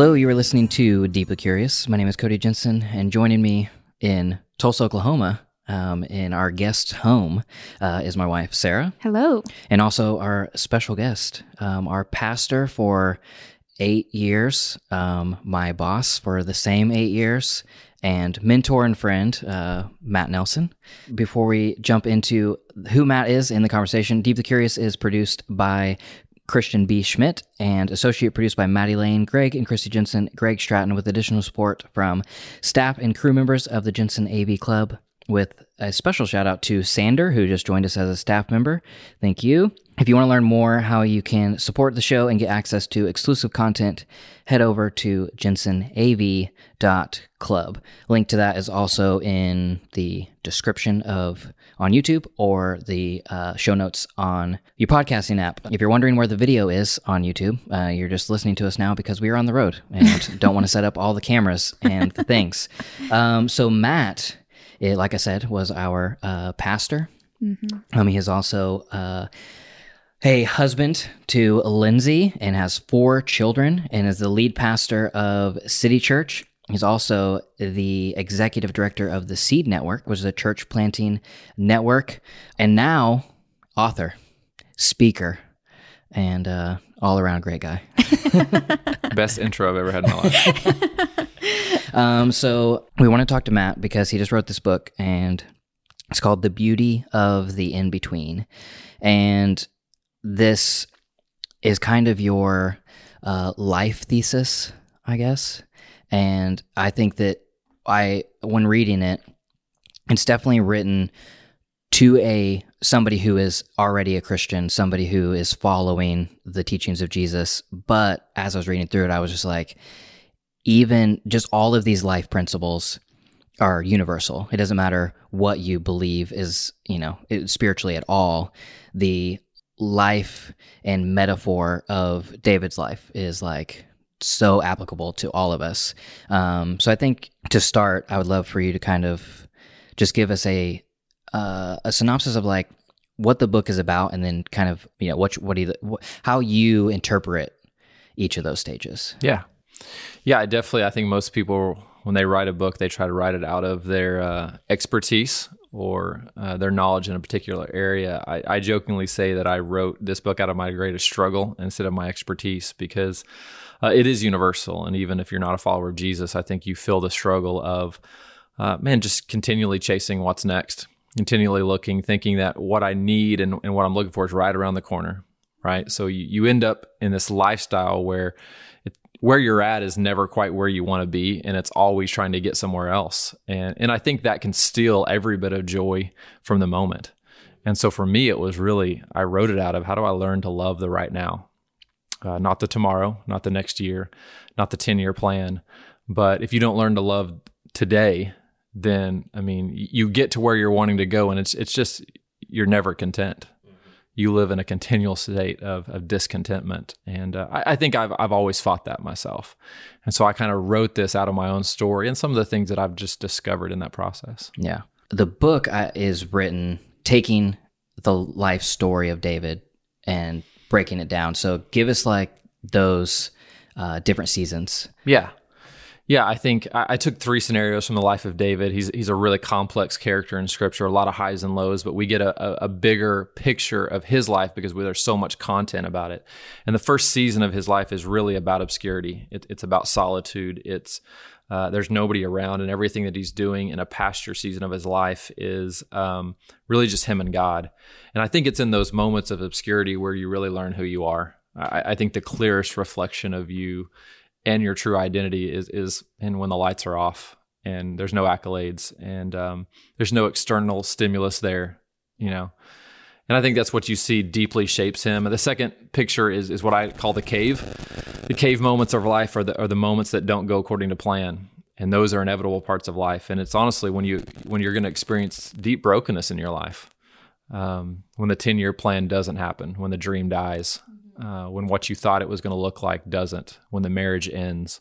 Hello, you are listening to Deeply Curious. My name is Cody Jensen, and joining me in Tulsa, Oklahoma, um, in our guest home, uh, is my wife, Sarah. Hello. And also our special guest, um, our pastor for eight years, um, my boss for the same eight years, and mentor and friend, uh, Matt Nelson. Before we jump into who Matt is in the conversation, Deeply Curious is produced by Christian B. Schmidt and associate produced by Maddie Lane, Greg and Christy Jensen, Greg Stratton, with additional support from staff and crew members of the Jensen AV Club. With a special shout out to Sander, who just joined us as a staff member. Thank you. If you want to learn more how you can support the show and get access to exclusive content, head over to jensenav.club. Link to that is also in the description of on YouTube or the uh, show notes on your podcasting app. If you're wondering where the video is on YouTube, uh, you're just listening to us now because we are on the road and don't want to set up all the cameras and the things. Um, so Matt, it, like I said, was our uh, pastor. Um, he is also uh, a husband to Lindsay and has four children and is the lead pastor of City Church. He's also the executive director of the Seed Network, which is a church planting network, and now author, speaker, and uh, all around great guy. Best intro I've ever had in my life. Um, so we want to talk to Matt because he just wrote this book and it's called The Beauty of the In Between. And this is kind of your uh, life thesis, I guess. And I think that I, when reading it, it's definitely written to a somebody who is already a Christian, somebody who is following the teachings of Jesus. But as I was reading through it, I was just like, even just all of these life principles are universal. It doesn't matter what you believe is, you know, spiritually at all. The life and metaphor of David's life is like so applicable to all of us. Um, so I think to start, I would love for you to kind of just give us a uh, a synopsis of like what the book is about, and then kind of you know what what how you interpret each of those stages. Yeah. Yeah, I definitely. I think most people, when they write a book, they try to write it out of their uh, expertise or uh, their knowledge in a particular area. I, I jokingly say that I wrote this book out of my greatest struggle instead of my expertise because uh, it is universal. And even if you're not a follower of Jesus, I think you feel the struggle of, uh, man, just continually chasing what's next, continually looking, thinking that what I need and, and what I'm looking for is right around the corner, right? So you, you end up in this lifestyle where it, where you're at is never quite where you want to be, and it's always trying to get somewhere else. And and I think that can steal every bit of joy from the moment. And so for me, it was really I wrote it out of how do I learn to love the right now, uh, not the tomorrow, not the next year, not the ten year plan. But if you don't learn to love today, then I mean, you get to where you're wanting to go, and it's it's just you're never content. You live in a continual state of, of discontentment, and uh, I, I think I've I've always fought that myself, and so I kind of wrote this out of my own story and some of the things that I've just discovered in that process. Yeah. The book uh, is written taking the life story of David and breaking it down. So give us like those uh, different seasons. Yeah. Yeah, I think I, I took three scenarios from the life of David. He's he's a really complex character in Scripture, a lot of highs and lows, but we get a, a, a bigger picture of his life because we, there's so much content about it. And the first season of his life is really about obscurity. It, it's about solitude. It's uh, there's nobody around, and everything that he's doing in a pasture season of his life is um, really just him and God. And I think it's in those moments of obscurity where you really learn who you are. I, I think the clearest reflection of you and your true identity is is in when the lights are off and there's no accolades and um, there's no external stimulus there, you know. And I think that's what you see deeply shapes him. The second picture is is what I call the cave. The cave moments of life are the are the moments that don't go according to plan. And those are inevitable parts of life. And it's honestly when you when you're going to experience deep brokenness in your life, um, when the ten year plan doesn't happen, when the dream dies, uh, when what you thought it was going to look like doesn't, when the marriage ends,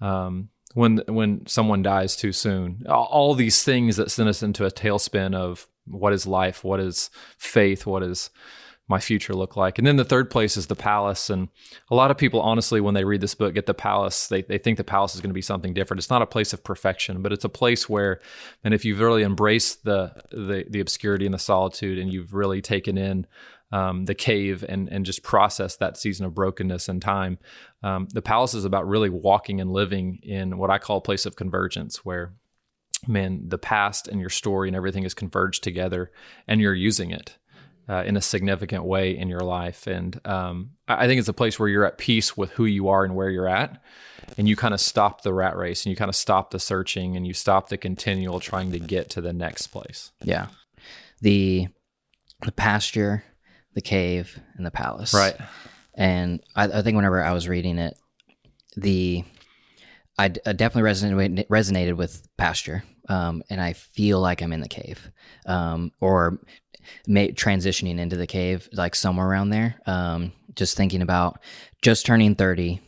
um, when when someone dies too soon, all these things that send us into a tailspin of what is life, what is faith, what is my future look like? And then the third place is the palace. And a lot of people, honestly, when they read this book, get the palace, they, they think the palace is going to be something different. It's not a place of perfection, but it's a place where, and if you've really embraced the, the, the obscurity and the solitude and you've really taken in um, the cave and and just process that season of brokenness and time. Um, the palace is about really walking and living in what I call a place of convergence, where man, the past and your story and everything is converged together, and you're using it. Uh, in a significant way in your life. And um, I think it's a place where you're at peace with who you are and where you're at. And you kind of stop the rat race and you kind of stop the searching and you stop the continual trying to get to the next place. Yeah. The the pasture the cave, and the palace. Right. And I, I think whenever I was reading it, the I, definitely resonated resonated with pasture, um, and I feel like I'm in the cave, um, or may, transitioning into the cave, like somewhere around there. Um, just thinking about just turning thirty,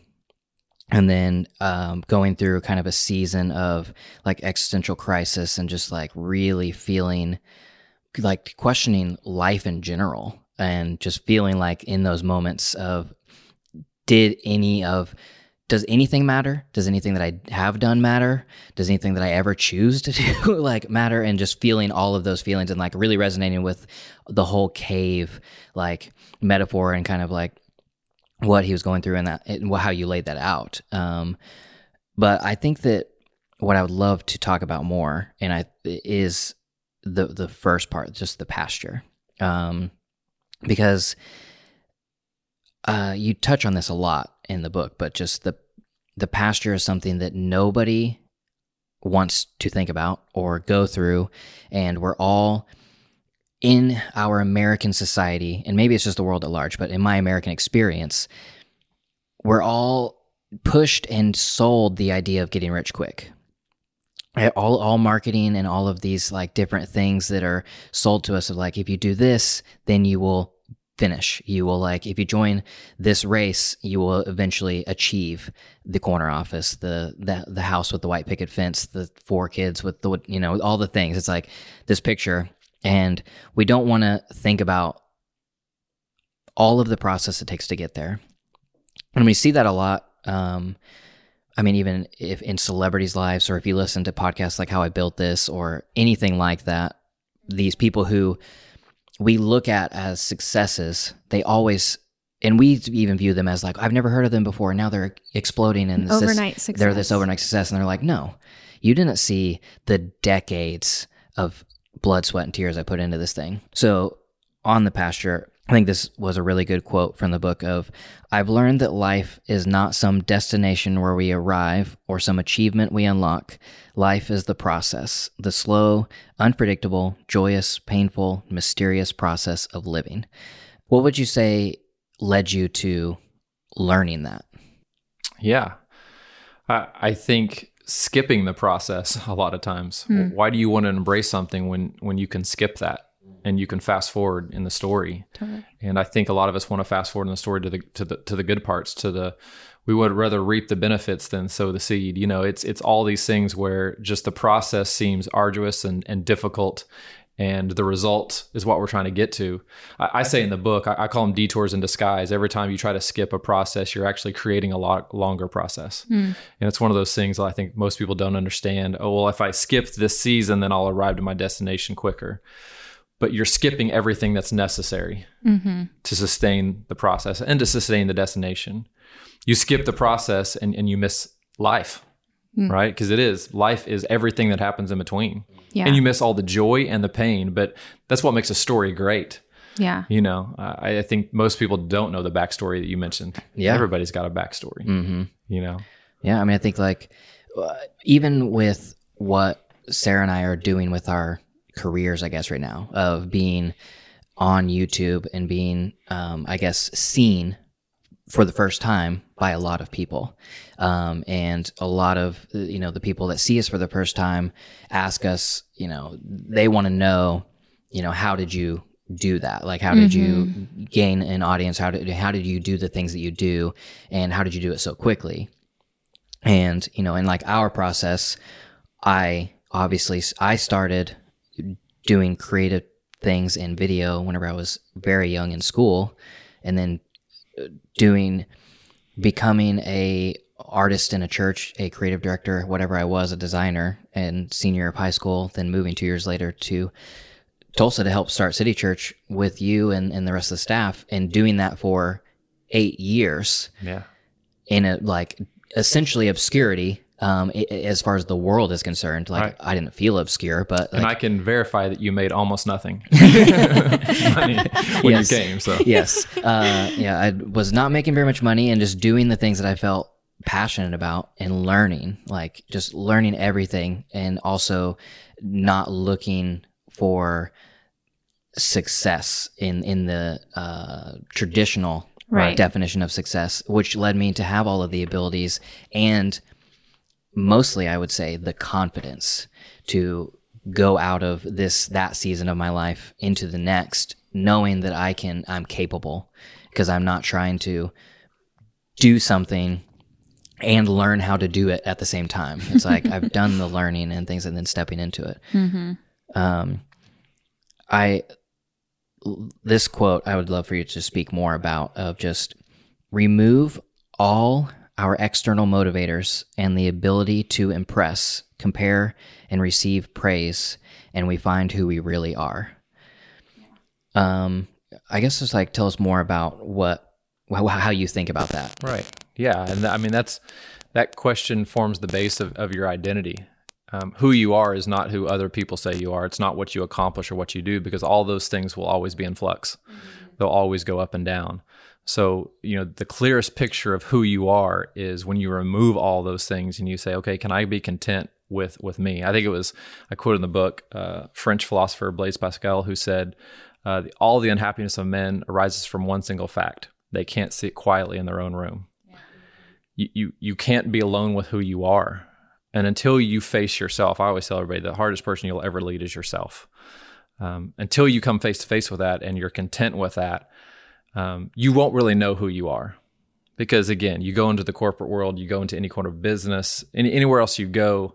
and then um, going through kind of a season of like existential crisis, and just like really feeling like questioning life in general and just feeling like in those moments of did any of does anything matter? Does anything that i have done matter? Does anything that i ever choose to do like matter? And just feeling all of those feelings and like really resonating with the whole cave like metaphor and kind of like what he was going through and that and how you laid that out. Um, but i think that what i would love to talk about more and i is the the first part just the pasture. Um, because uh, you touch on this a lot in the book, but just the the pasture is something that nobody wants to think about or go through, and we're all in our American society, and maybe it's just the world at large, but in my American experience, we're all pushed and sold the idea of getting rich quick. All all marketing and all of these like different things that are sold to us of like if you do this then you will finish. You will like if you join this race you will eventually achieve the corner office the the, the house with the white picket fence the four kids with the you know all the things. It's like this picture. And we don't want to think about all of the process it takes to get there. And we see that a lot um, I mean, even if in celebrities' lives, or if you listen to podcasts like How I Built This or anything like that, these people who we look at as successes, they always, and we even view them as like, I've never heard of them before. And now they're exploding and overnight this, success. They're this overnight success. And they're like, no, you didn't see the decades of blood, sweat, and tears I put into this thing. So on the pasture, I think this was a really good quote from the book of I've learned that life is not some destination where we arrive or some achievement we unlock. Life is the process, the slow, unpredictable, joyous, painful, mysterious process of living. What would you say led you to learning that? Yeah. I, I think skipping the process a lot of times. Hmm. Why do you want to embrace something when when you can skip that? And you can fast forward in the story. Totally. And I think a lot of us want to fast forward in the story to the to the to the good parts, to the we would rather reap the benefits than sow the seed. You know, it's it's all these things where just the process seems arduous and, and difficult and the result is what we're trying to get to. I, I say in the book, I, I, call them detours in disguise. Every time you try to skip a process, you're actually creating a lot longer process. Mm. And it's one of those things that I think most people don't understand. Oh, well, if I skip this season, then I'll arrive to my destination quicker but you're skipping everything that's necessary mm-hmm. to sustain the process and to sustain the destination. You skip the process and, and you miss life, mm. right? Because it is life is everything that happens in between. Yeah. And you miss all the joy and the pain, but that's what makes a story great. Yeah. You know, I, I think most people don't know the backstory that you mentioned. Yeah. Everybody's got a backstory, mm-hmm. you know? Yeah. I mean, I think like uh, even with what Sarah and I are doing with our careers, I guess, right now of being on YouTube and being, um, I guess, seen for the first time by a lot of people. Um, and a lot of, you know, the people that see us for the first time ask us, you know, they want to know, you know, how did you do that? Like, how did mm-hmm. you gain an audience? How did, how did you do the things that you do? And how did you do it so quickly? And, you know, in like our process, I obviously, I started doing creative things in video whenever I was very young in school, and then uh, doing becoming a artist in a church, a creative director, whatever I was, a designer, and senior of high school, then moving two years later to Tulsa to help start City Church with you and, and the rest of the staff, and doing that for eight years Yeah. in a like essentially obscurity um, i- i- as far as the world is concerned. Like Right. I didn't feel obscure, but And I can verify that you made almost nothing money when Yes. you came. So yes, uh, yeah, I was not making very much money and just doing the things that I felt passionate about and learning, like just learning everything, and also not looking for success in in the uh, traditional Right. definition of success, which led me to have all of the abilities and mostly, I would say, the confidence to go out of this that season of my life into the next, knowing that I can, I'm capable, because I'm not trying to do something and learn how to do it at the same time. It's like I've done the learning and things, and then stepping into it. Um, I this quote I would love for you to speak more about of just remove all our external motivators and the ability to impress, compare, and receive praise, and we find who we really are. Um, I guess just like tell us more about what how how you think about that. Right. Yeah. And th- I mean, that's that question forms the base of, of your identity. Um, who you are is not who other people say you are. It's not what you accomplish or what you do because all those things will always be in flux. They'll always go up and down. So, you know, the clearest picture of who you are is when you remove all those things and you say, okay, can I be content with with me? I think it was I quote in the book uh, French philosopher Blaise Pascal who said, uh, "All the unhappiness of men arises from one single fact: they can't sit quietly in their own room. You, you you can't be alone with who you are, and until you face yourself, I always tell everybody the hardest person you'll ever lead is yourself. Um, until you come face to face with that and you're content with that, um, you won't really know who you are. Because again you go into the corporate world you go into any corner of business any, anywhere else you go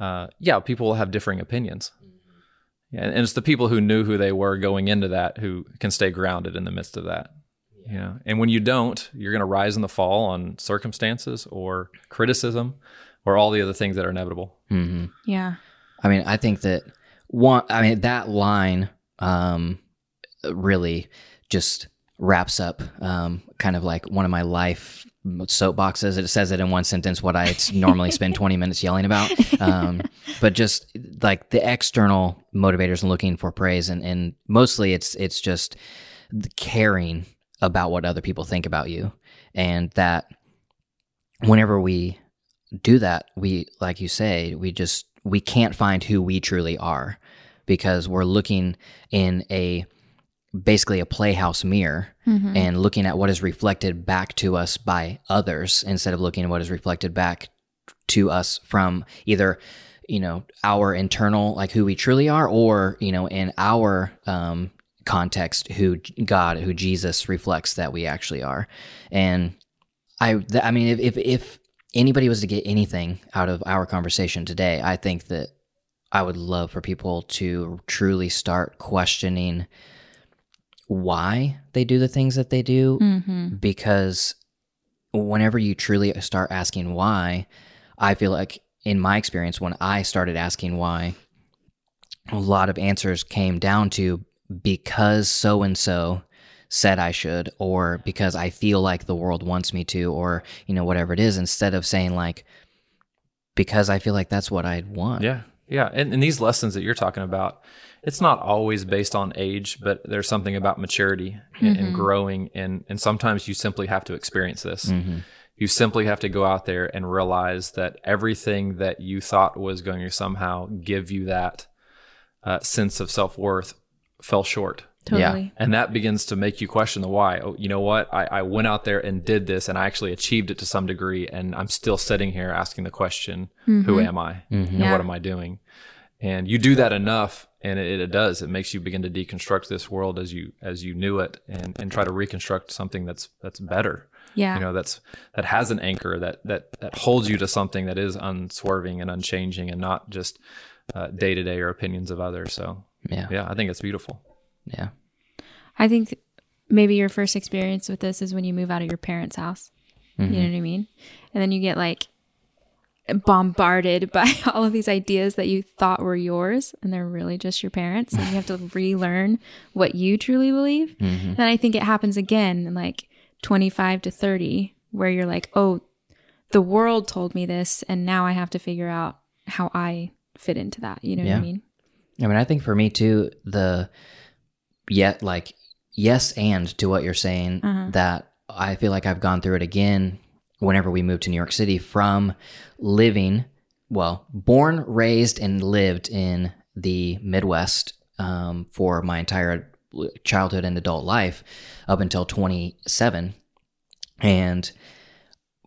uh, yeah people will have differing opinions. Yeah, and it's the people who knew who they were going into that who can stay grounded in the midst of that. You know and when you don't you're going to rise and the fall on circumstances or criticism or all the other things that are inevitable. Hmm Yeah. I mean, I think that one. I mean, that line um, really just wraps up um, kind of like one of my life soapboxes. It says it in one sentence what I normally spend 20 minutes yelling about. Um, but just like the external motivators and looking for praise, and, and mostly it's it's just caring about what other people think about you, and that whenever we do that, we like you say, we just we can't find who we truly are because we're looking in a basically a playhouse mirror and looking at what is reflected back to us by others instead of looking at what is reflected back to us from either you know our internal like who we truly are or you know in our um context who god who jesus reflects that we actually are. And i th- i mean if, if if anybody was to get anything out of our conversation today i think that i would love for people to truly start questioning why they do the things that they do Mm-hmm. because whenever you truly start asking why, I feel like in my experience, when I started asking why, a lot of answers came down to because so and so said I should, or because I feel like the world wants me to, or, you know, whatever it is, instead of saying like, because I feel like that's what I'd want. Yeah, yeah, and, and these lessons that you're talking about, it's not always based on age, but there's something about maturity and, and growing, and and sometimes you simply have to experience this. Mhm. You simply have to go out there and realize that everything that you thought was going to somehow give you that uh, sense of self worth fell short. Totally. And that begins to make you question the why. Oh, you know what? I, I went out there and did this and I actually achieved it to some degree. And I'm still sitting here asking the question, who am I? And Yeah. what am I doing? And you do that enough and it, it does. It makes you begin to deconstruct this world as you as you knew it and, and try to reconstruct something that's that's better. Yeah. You know, that's that has an anchor that that that holds you to something that is unswerving and unchanging and not just day to day or opinions of others. So Yeah. yeah, I think it's beautiful. Yeah. I think maybe your first experience with this is when you move out of your parents' house. You mm-hmm. know what I mean? And then you get like bombarded by all of these ideas that you thought were yours and they're really just your parents and you have to relearn what you truly believe. Mm-hmm. And I think it happens again in like 25 to 30 where you're like, "Oh, the world told me this and now I have to figure out how I fit into that." You know what I mean? I mean, I think for me too, the yet like yes and to what you're saying uh-huh. that I feel like I've gone through it again whenever we moved to New York City from living, well, born, raised, and lived in the Midwest um, for my entire childhood and adult life up until 27. And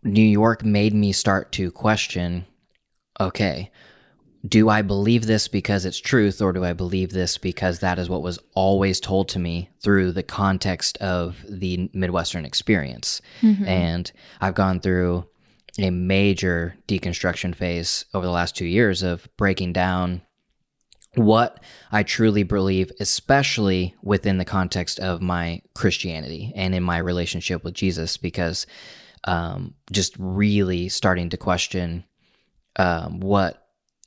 New York made me start to question okay, do I believe this because it's truth, or do I believe this because that is what was always told to me through the context of the Midwestern experience? And I've gone through a major deconstruction phase over the last two years of breaking down what I truly believe, especially within the context of my Christianity and in my relationship with Jesus, because um, just really starting to question um, what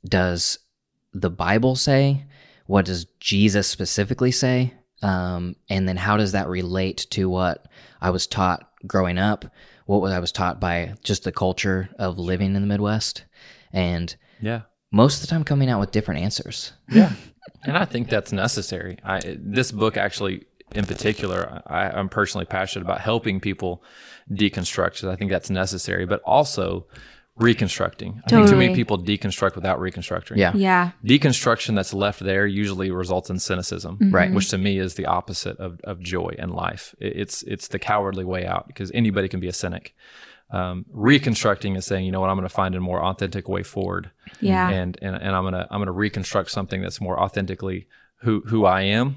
does the Bible say? What does Jesus specifically say? Um, and then how does that relate to what I was taught growing up? What was I was taught by just the culture of living in the Midwest? And Yeah. most of the time coming out with different answers. Yeah, and I think that's necessary. I this book actually, in particular, I, I'm personally passionate about helping people deconstruct. So I think that's necessary, but also reconstructing. I think too many people deconstruct without reconstructing. Yeah. Yeah. Deconstruction that's left there usually results in cynicism, Right. Which to me is the opposite of, of joy and life. It's it's the cowardly way out because anybody can be a cynic. Um, reconstructing is saying, you know what, I'm going to find a more authentic way forward Yeah. and and, and I'm gonna I'm gonna reconstruct something that's more authentically who who I am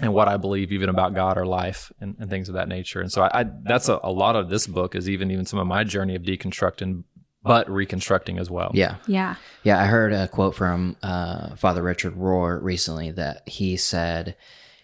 and what I believe even about God or life and, and things of that nature. And so I, I that's a, a lot of this book is even even some of my journey of deconstructing, but reconstructing as well. Yeah. yeah. Yeah, I heard a quote from uh, Father Richard Rohr recently that he said,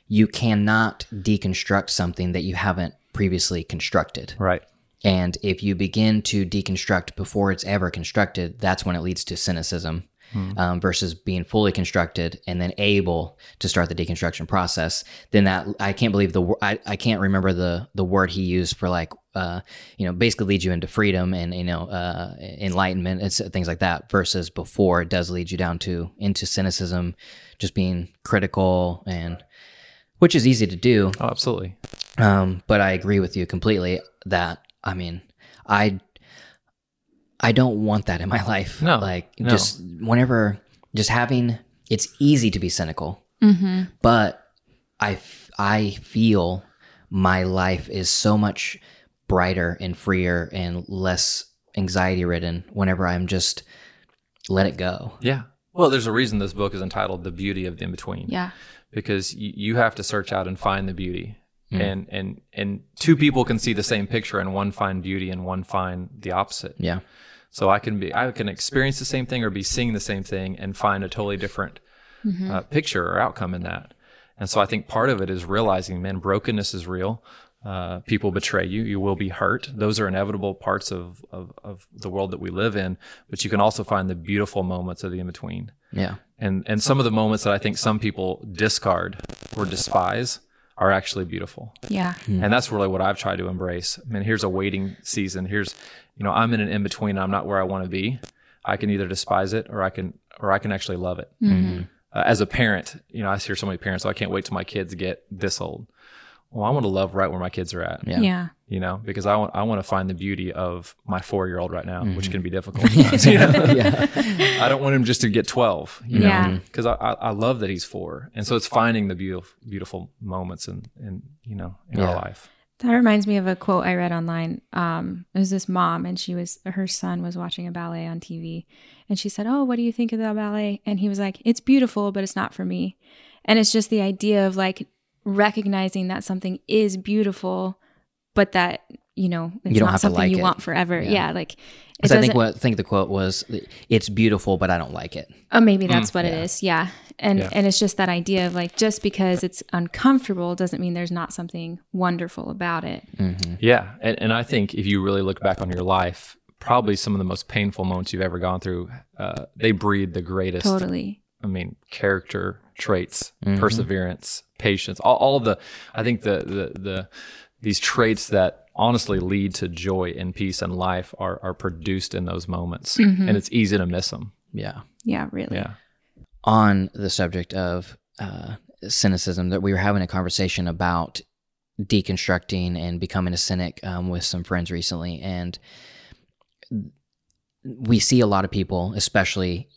"You cannot deconstruct something that you haven't previously constructed." Right. And if you begin to deconstruct before it's ever constructed, that's when it leads to cynicism. Um, versus being fully constructed and then able to start the deconstruction process, then that I can't believe the I, I can't remember the the word he used for like uh, you know basically leads you into freedom and you know uh, enlightenment and things like that. Versus before it does lead you down to into cynicism, just being critical and which is easy to do. Oh, absolutely. Um, but I agree with you completely that I mean, I I don't want that in my life. No, like no. just whenever just having it's easy to be cynical, Mm-hmm. but I f- I feel my life is so much brighter and freer and less anxiety ridden whenever I'm just let it go. Yeah. Well, there's a reason this book is entitled "The Beauty of the In Between." Yeah. because you, you have to search out and find the beauty. And and and two people can see the same picture and one find beauty and one find the opposite. Yeah. So I can be I can experience the same thing or be seeing the same thing and find a totally different uh, picture or outcome in that. And so I think part of it is realizing, man, brokenness is real. Uh, people betray you. You will be hurt. Those are inevitable parts of, of, of the world that we live in. But you can also find the beautiful moments of the in between Yeah. and and some of the moments that I think some people discard or despise are actually beautiful. Yeah. And that's really what I've tried to embrace. I mean, here's a waiting season. Here's, you know, I'm in an in between. I'm not where I want to be. I can either despise it or I can or I can actually love it. Mm-hmm. Mm-hmm. Uh, as a parent, you know, I hear so many parents, oh, I can't wait till my kids get this old. Well, I want to love right where my kids are at. Yeah. Yeah. You know, because I want I want to find the beauty of my four year old right now, which mm-hmm. can be difficult. sometimes, you know? yeah. I don't want him just to get 12, you Yeah. know, because I, I, I love that he's four. And so it's finding the beautiful, beautiful moments in, in you know, in Yeah. our life. That reminds me of a quote I read online. Um, it was this mom, and she was her son was watching a ballet on TV, and she said, "Oh, what do you think of that ballet?" And he was like, "It's beautiful, but it's not for me." And it's just the idea of like recognizing that something is beautiful, but that you know, it's You don't not have to something like you it. want forever. Yeah, like Because I think what I think the quote was, "It's beautiful, but I don't like it." Oh, maybe that's mm, what it is. Yeah. And Yeah. and it's just that idea of like just because it's uncomfortable doesn't mean there's not something wonderful about it. Mm-hmm. Yeah, and, and I think if you really look back on your life, probably some of the most painful moments you've ever gone through, uh, they breed the greatest. Totally. I mean, character traits, mm-hmm. perseverance, patience, all, all of the. I think the, the the these traits that honestly lead to joy and peace and life are are produced in those moments, and it's easy to miss them. Yeah. Yeah, really. Yeah, on the subject of uh, cynicism that we were having a conversation about deconstructing and becoming a cynic um, with some friends recently and we see a lot of people especially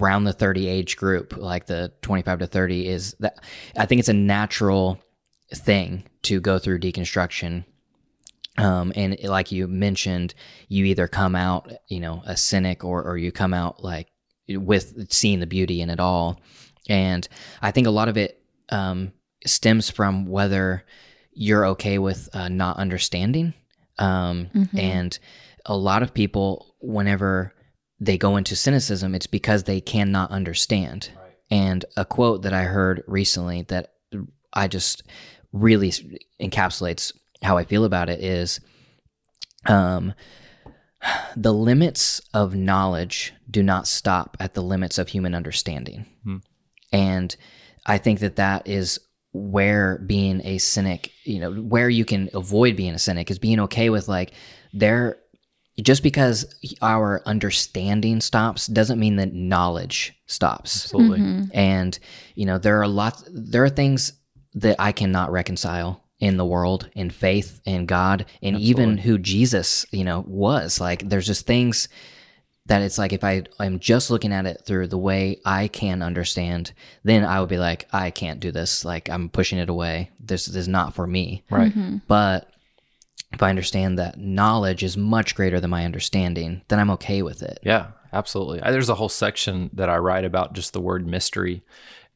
around the 30 age group like the 25 to 30 is that i think it's a natural thing to go through deconstruction. Um, and like you mentioned you either come out you know a cynic or, or you come out like with seeing the beauty in it all. And i think a lot of it um, stems from whether you're okay with uh, not understanding. Um, and a lot of people whenever they go into cynicism it's because they cannot understand. And a quote that i heard recently that i just really encapsulates how i feel about it is um, the limits of knowledge do not stop at the limits of human understanding. And I think that that is where being a cynic, you know, where you can avoid being a cynic is being okay with like there just because our understanding stops doesn't mean that knowledge stops. absolutely. And you know, there are lots there are things that I cannot reconcile in the world, in faith, in God, and even who Jesus, you know, was. Like there's just things that it's like if I am just looking at it through the way I can understand, then I would be like, I can't do this. Like I'm pushing it away. This is not for me. Right. Mm-hmm. But if I understand that knowledge is much greater than my understanding, then I'm okay with it. Yeah, absolutely. I, there's a whole section that I write about just the word mystery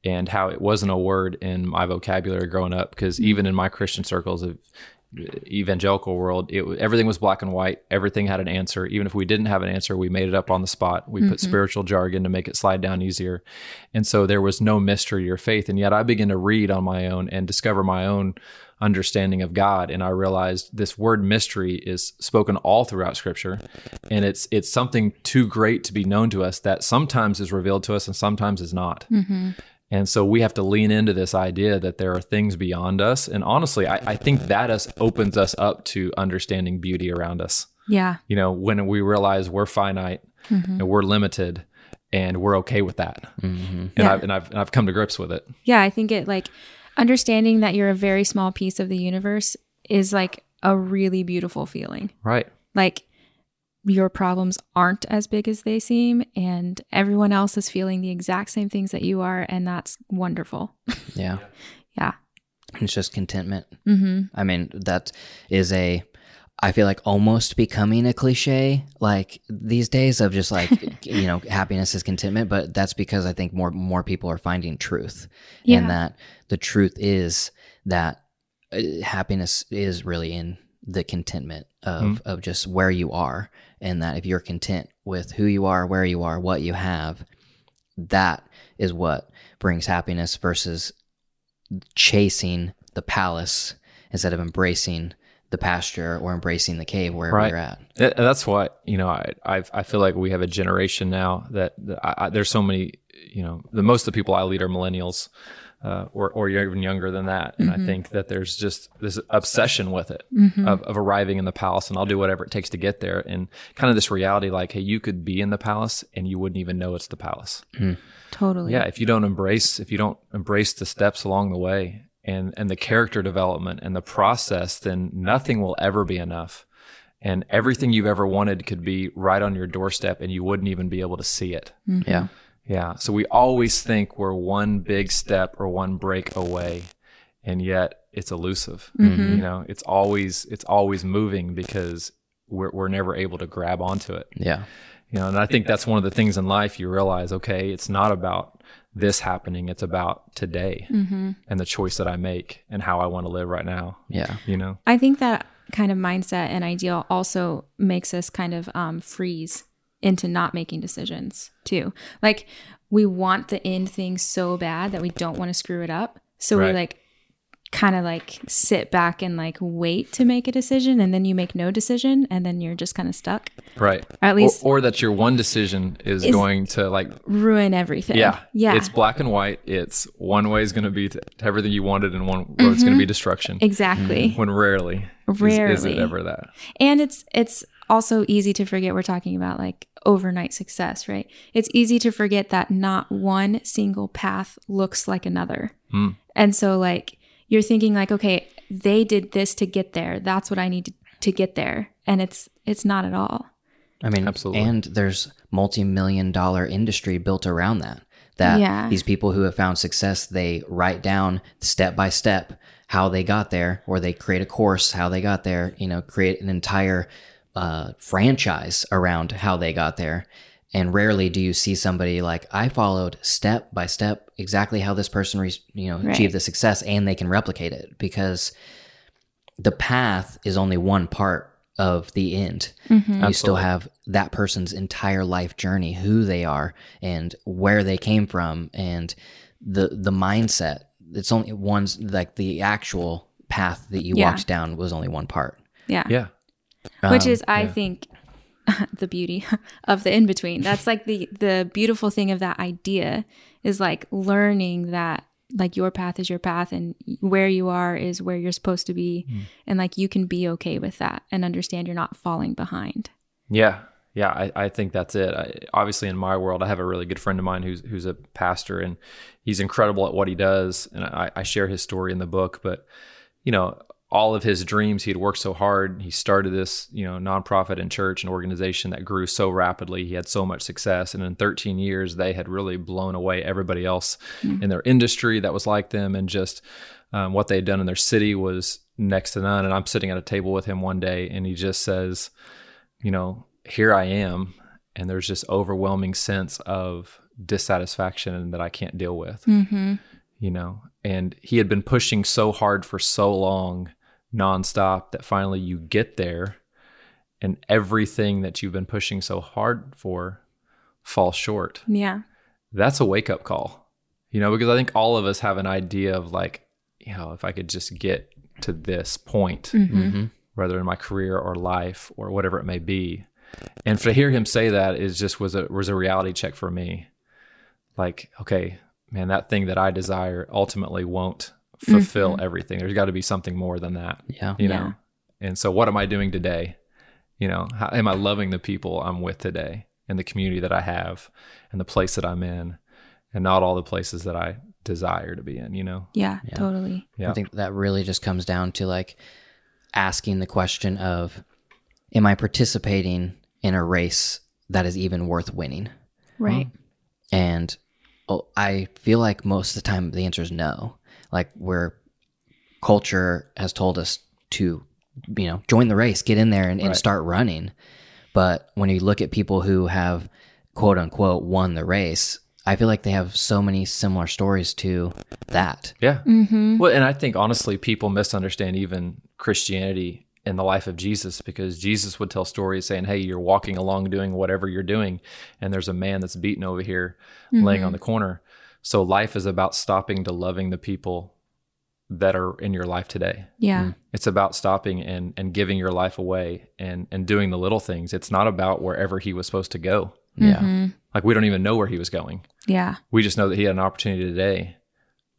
and how it wasn't a word in my vocabulary growing up because hmm. even in my Christian circles of uh, evangelical world, it everything was black and white. Everything had an answer. Even if we didn't have an answer, we made it up on the spot. We put mm-hmm. spiritual jargon to make it slide down easier. And so there was no mystery or faith. And yet I began to read on my own and discover my own understanding of God and I realized this word mystery is spoken all throughout scripture and it's it's something too great to be known to us that sometimes is revealed to us and sometimes is not. Mm-hmm. And so we have to lean into this idea that there are things beyond us. And honestly, I, I think that us opens us up to understanding beauty around us. Yeah. You know, when we realize we're finite mm-hmm. and we're limited and we're okay with that. Mm-hmm. And, Yeah. I've, and, I've, and I've come to grips with it. Yeah, I think it like understanding that you're a very small piece of the universe is like a really beautiful feeling. Right. Like your problems aren't as big as they seem and everyone else is feeling the exact same things that you are and that's wonderful. Yeah. Yeah. It's just contentment. Mm-hmm. I mean, that is a, I feel like almost becoming a cliche like these days of just like, you know, happiness is contentment. But that's because I think more, more people are finding truth Yeah. and that the truth is that uh, happiness is really in the contentment of, of just where you are. And that if you're content with who you are, where you are, what you have, that is what brings happiness versus chasing the palace instead of embracing the pasture or embracing the cave wherever Right. you're at. Th- That's what you know. I I've, I feel like we have a generation now that, that I, I, there's so many. You know, the most of the people I lead are millennials, uh, or or you're even younger than that. And I mm-hmm. think that there's just this obsession with it mm-hmm. of, of arriving in the palace, and I'll do whatever it takes to get there. And kind of this reality, like, hey, you could be in the palace and you wouldn't even know it's the palace. Hmm. Totally. Yeah, if you don't embrace if you don't embrace the steps along the way and and the character development and the process, then nothing will ever be enough. And everything you've ever wanted could be right on your doorstep and you wouldn't even be able to see it. Mm-hmm. Yeah. Yeah. So we always think we're one big step or one break away. And yet it's elusive. You know, it's always it's always moving because we're we're never able to grab onto it. Yeah. You know, and I think that's one of the things in life you realize, okay, it's not about this happening, it's about today and the choice that I make and how I want to live right now. Yeah. You know? I think that kind of mindset and ideal also makes us kind of um, freeze into not making decisions too. Like we want the end thing so bad that we don't want to screw it up. So we Right. like kind of like sit back and like wait to make a decision and then you make no decision and then you're just kind of stuck. Right. Or at least- or, or that your one decision is, going to like Ruin everything. yeah Yeah. it's black and white it's one way is going to be to, everything you wanted and one road is going to be mm-hmm. destruction exactly. when rarely, is- is, it ever that And it's it's also easy to forget we're talking about like overnight success, right? It's easy to forget that not one single path looks like another. Hmm. And so like you're thinking like, okay, they did this to get there. That's what I need to, to get there. And it's it's not at all. I mean, Absolutely. And there's multi-million dollar industry built around that. That Yeah. these people who have found success, they write down step by step how they got there, or they create a course how they got there. You know, create an entire uh, franchise around how they got there. And rarely do you see somebody like I followed step by step exactly how this person, re- you know, Right. achieved the success, and they can replicate it because the path is only one part of the end. You still have that person's entire life journey, who they are and where they came from and the the mindset. It's only one's like the actual path that you Yeah. walked down was only one part. Yeah. yeah Which Um, is I think the beauty of the in between. That's like the the beautiful thing of that idea is like learning that like your path is your path and where you are is where you're supposed to be and like you can be okay with that and understand you're not falling behind. Yeah, yeah, I, I think that's it. I, obviously, in my world, I have a really good friend of mine who's who's a pastor, and he's incredible at what he does. And I, I share his story in the book. But you know, all of his dreams, he had worked so hard. He started this, you know, nonprofit and church and organization that grew so rapidly. He had so much success, and in 13 years, they had really blown away everybody else in their industry that was like them, and just um, what they had done in their city was next to none. And I'm sitting at a table with him one day, and he just says you know, here I am, and there's this overwhelming sense of dissatisfaction that I can't deal with, Mm-hmm. you know. And he had been pushing so hard for so long, nonstop, that finally you get there, and everything that you've been pushing so hard for falls short. Yeah. That's a wake up call, you know, because I think all of us have an idea of like, you know, if I could just get to this point, mhm. whether in my career or life or whatever it may be. And to hear him say that is just was a was a reality check for me. Like, okay, man, that thing that I desire ultimately won't fulfill mm-hmm. everything. There's got to be something more than that, Yeah. you Yeah. know. And so, what am I doing today? You know, how am I loving the people I'm with today, and the community that I have, and the place that I'm in, and not all the places that I desire to be in. You know, Yeah, totally. yeah, I think that really just comes down to like asking the question of am I participating in a race that is even worth winning? Right. And oh, I feel like most of the time the answer is no. Like where culture has told us to, you know, join the race, get in there and, and Right. start running. But when you look at people who have quote unquote won the race, I feel like they have so many similar stories to that. Yeah. Mm-hmm. Well, and I think honestly, people misunderstand even Christianity in the life of Jesus because Jesus would tell stories saying, Hey, you're walking along doing whatever you're doing, and there's a man that's beaten over here laying on the corner. So life is about stopping to loving the people that are in your life today. Yeah. It's about stopping and, and giving your life away and, and doing the little things. It's not about wherever he was supposed to go. Yeah. Mhm. Like we don't even know where he was going. Yeah. We just know that he had an opportunity today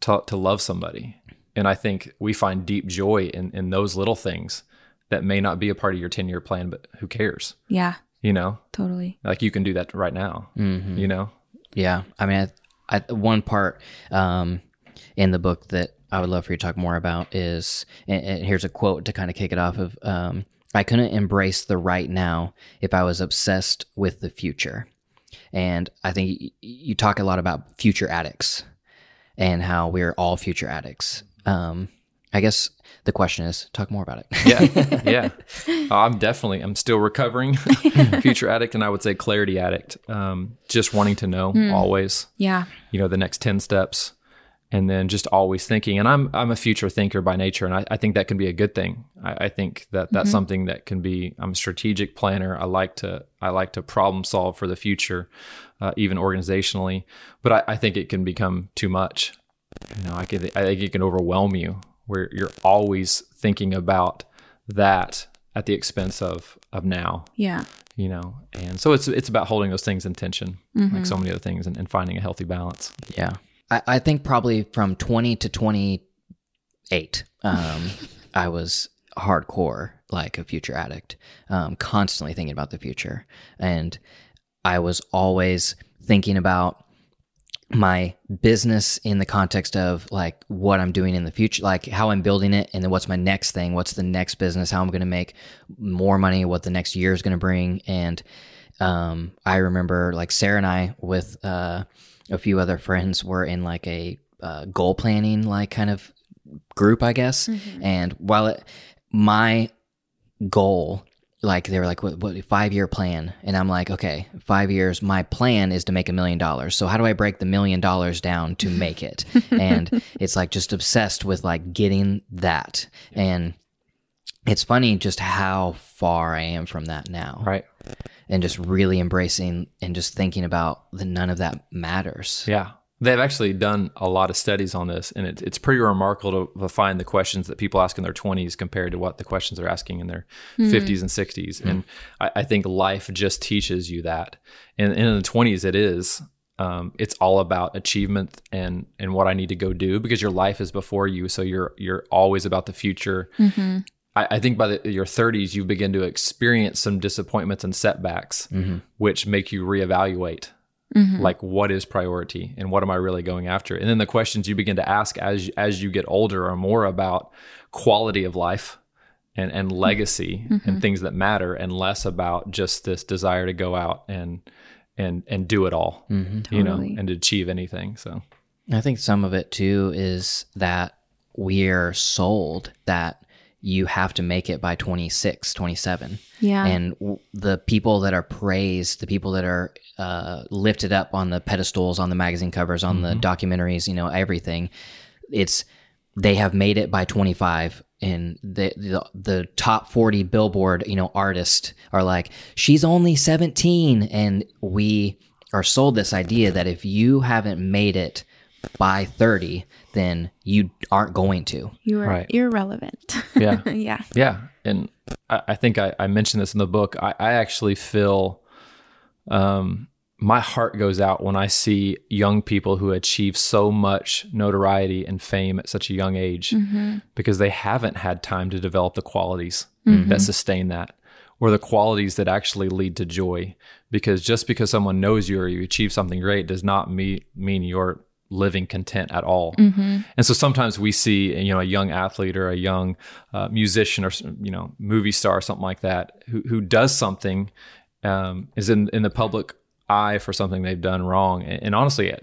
to, to love somebody. And I think we find deep joy in, in those little things that may not be a part of your 10 year plan, but who cares? Yeah. You know, Totally. like you can do that right now, Mhm. you know? Yeah, I mean, I, one part um, in the book that I would love for you to talk more about is, and, and here's a quote to kind of kick it off of. Um, I couldn't embrace the right now if I was obsessed with the future, and I think you talk a lot about future addicts and how we're all future addicts. Um, I guess the question is, talk more about it. Yeah. yeah. Uh, I'm definitely, I'm still recovering future addict. And I would say clarity addict. Um, just wanting to know always, Yeah. you know, the next 10 steps and then just always thinking. And I'm I'm a future thinker by nature, and I, I think that can be a good thing. I, I think that that's something that can be. I'm a strategic planner. I like to I like to problem solve for the future, uh, even organizationally. But I, I think it can become too much. You know, I can I think it can overwhelm you where you're always thinking about that at the expense of of now Yeah. you know and so it's it's about holding those things in tension like so many other things and, and finding a healthy balance Yeah. I, I think probably from 20 to 28, um, I was hardcore like a future addict, um, constantly thinking about the future. And I was always thinking about my business in the context of like what I'm doing in the future, like how I'm building it, and then what's my next thing, what's the next business, how I'm going to make more money, what the next year is going to bring. And um, I remember like Sarah and I with uh, a few other friends were in like a uh, goal planning like kind of group, I guess. And while it, my goal like they were like what, what five year plan? And i'm like okay five years my plan is to make a million dollars. So how do i break the million dollars down to make it? And it's like just obsessed with like getting that. And it's funny just how far i am from that now. Right. And just really embracing and just thinking about that none of that matters. Yeah they've actually done a lot of studies on this and it, it's pretty remarkable to, to find the questions that people ask in their 20s compared to what the questions they're asking in their hmm. 50s and 60s hmm. and I, I think life just teaches you that. And, and in the 20s it is um, it's all about achievement and and what I need to go do because your life is before you. So you're you're always about the future. Mm-hmm. I, I think by the, your 30s, you begin to experience some disappointments and setbacks, mm-hmm. which make you reevaluate Mm-hmm. like what is priority and what am I really going after. And then the questions you begin to ask as as you get older are more about quality of life and and mm-hmm. legacy and mm-hmm. things that matter, and less about just this desire to go out and and and do it all, you know, and achieve anything. So. I think some of it too is that we're sold that you have to make it by 26, 27. Yeah. And w- the people that are praised, the people that are uh, lifted up on the pedestals, on the magazine covers, on the documentaries, you know, everything, it's they have made it by 25 and the, the the top 40 billboard you know artists are like she's only 17 and we are sold this idea that if you haven't made it by 30 then you aren't going to you are Right. irrelevant. yeah. yeah. Yeah, and I, I think I, I mentioned this in the book. I, I actually feel, um, my heart goes out when I see young people who achieve so much notoriety and fame at such a young age because they haven't had time to develop the qualities that sustain that or the qualities that actually lead to joy. Because just because someone knows you or you achieve something great does not me- mean you're living content at all. And so sometimes we see, you know, a young athlete or a young uh, musician or you know movie star or something like that who who does something um, is in in the public eye for something they've done wrong. And, and honestly,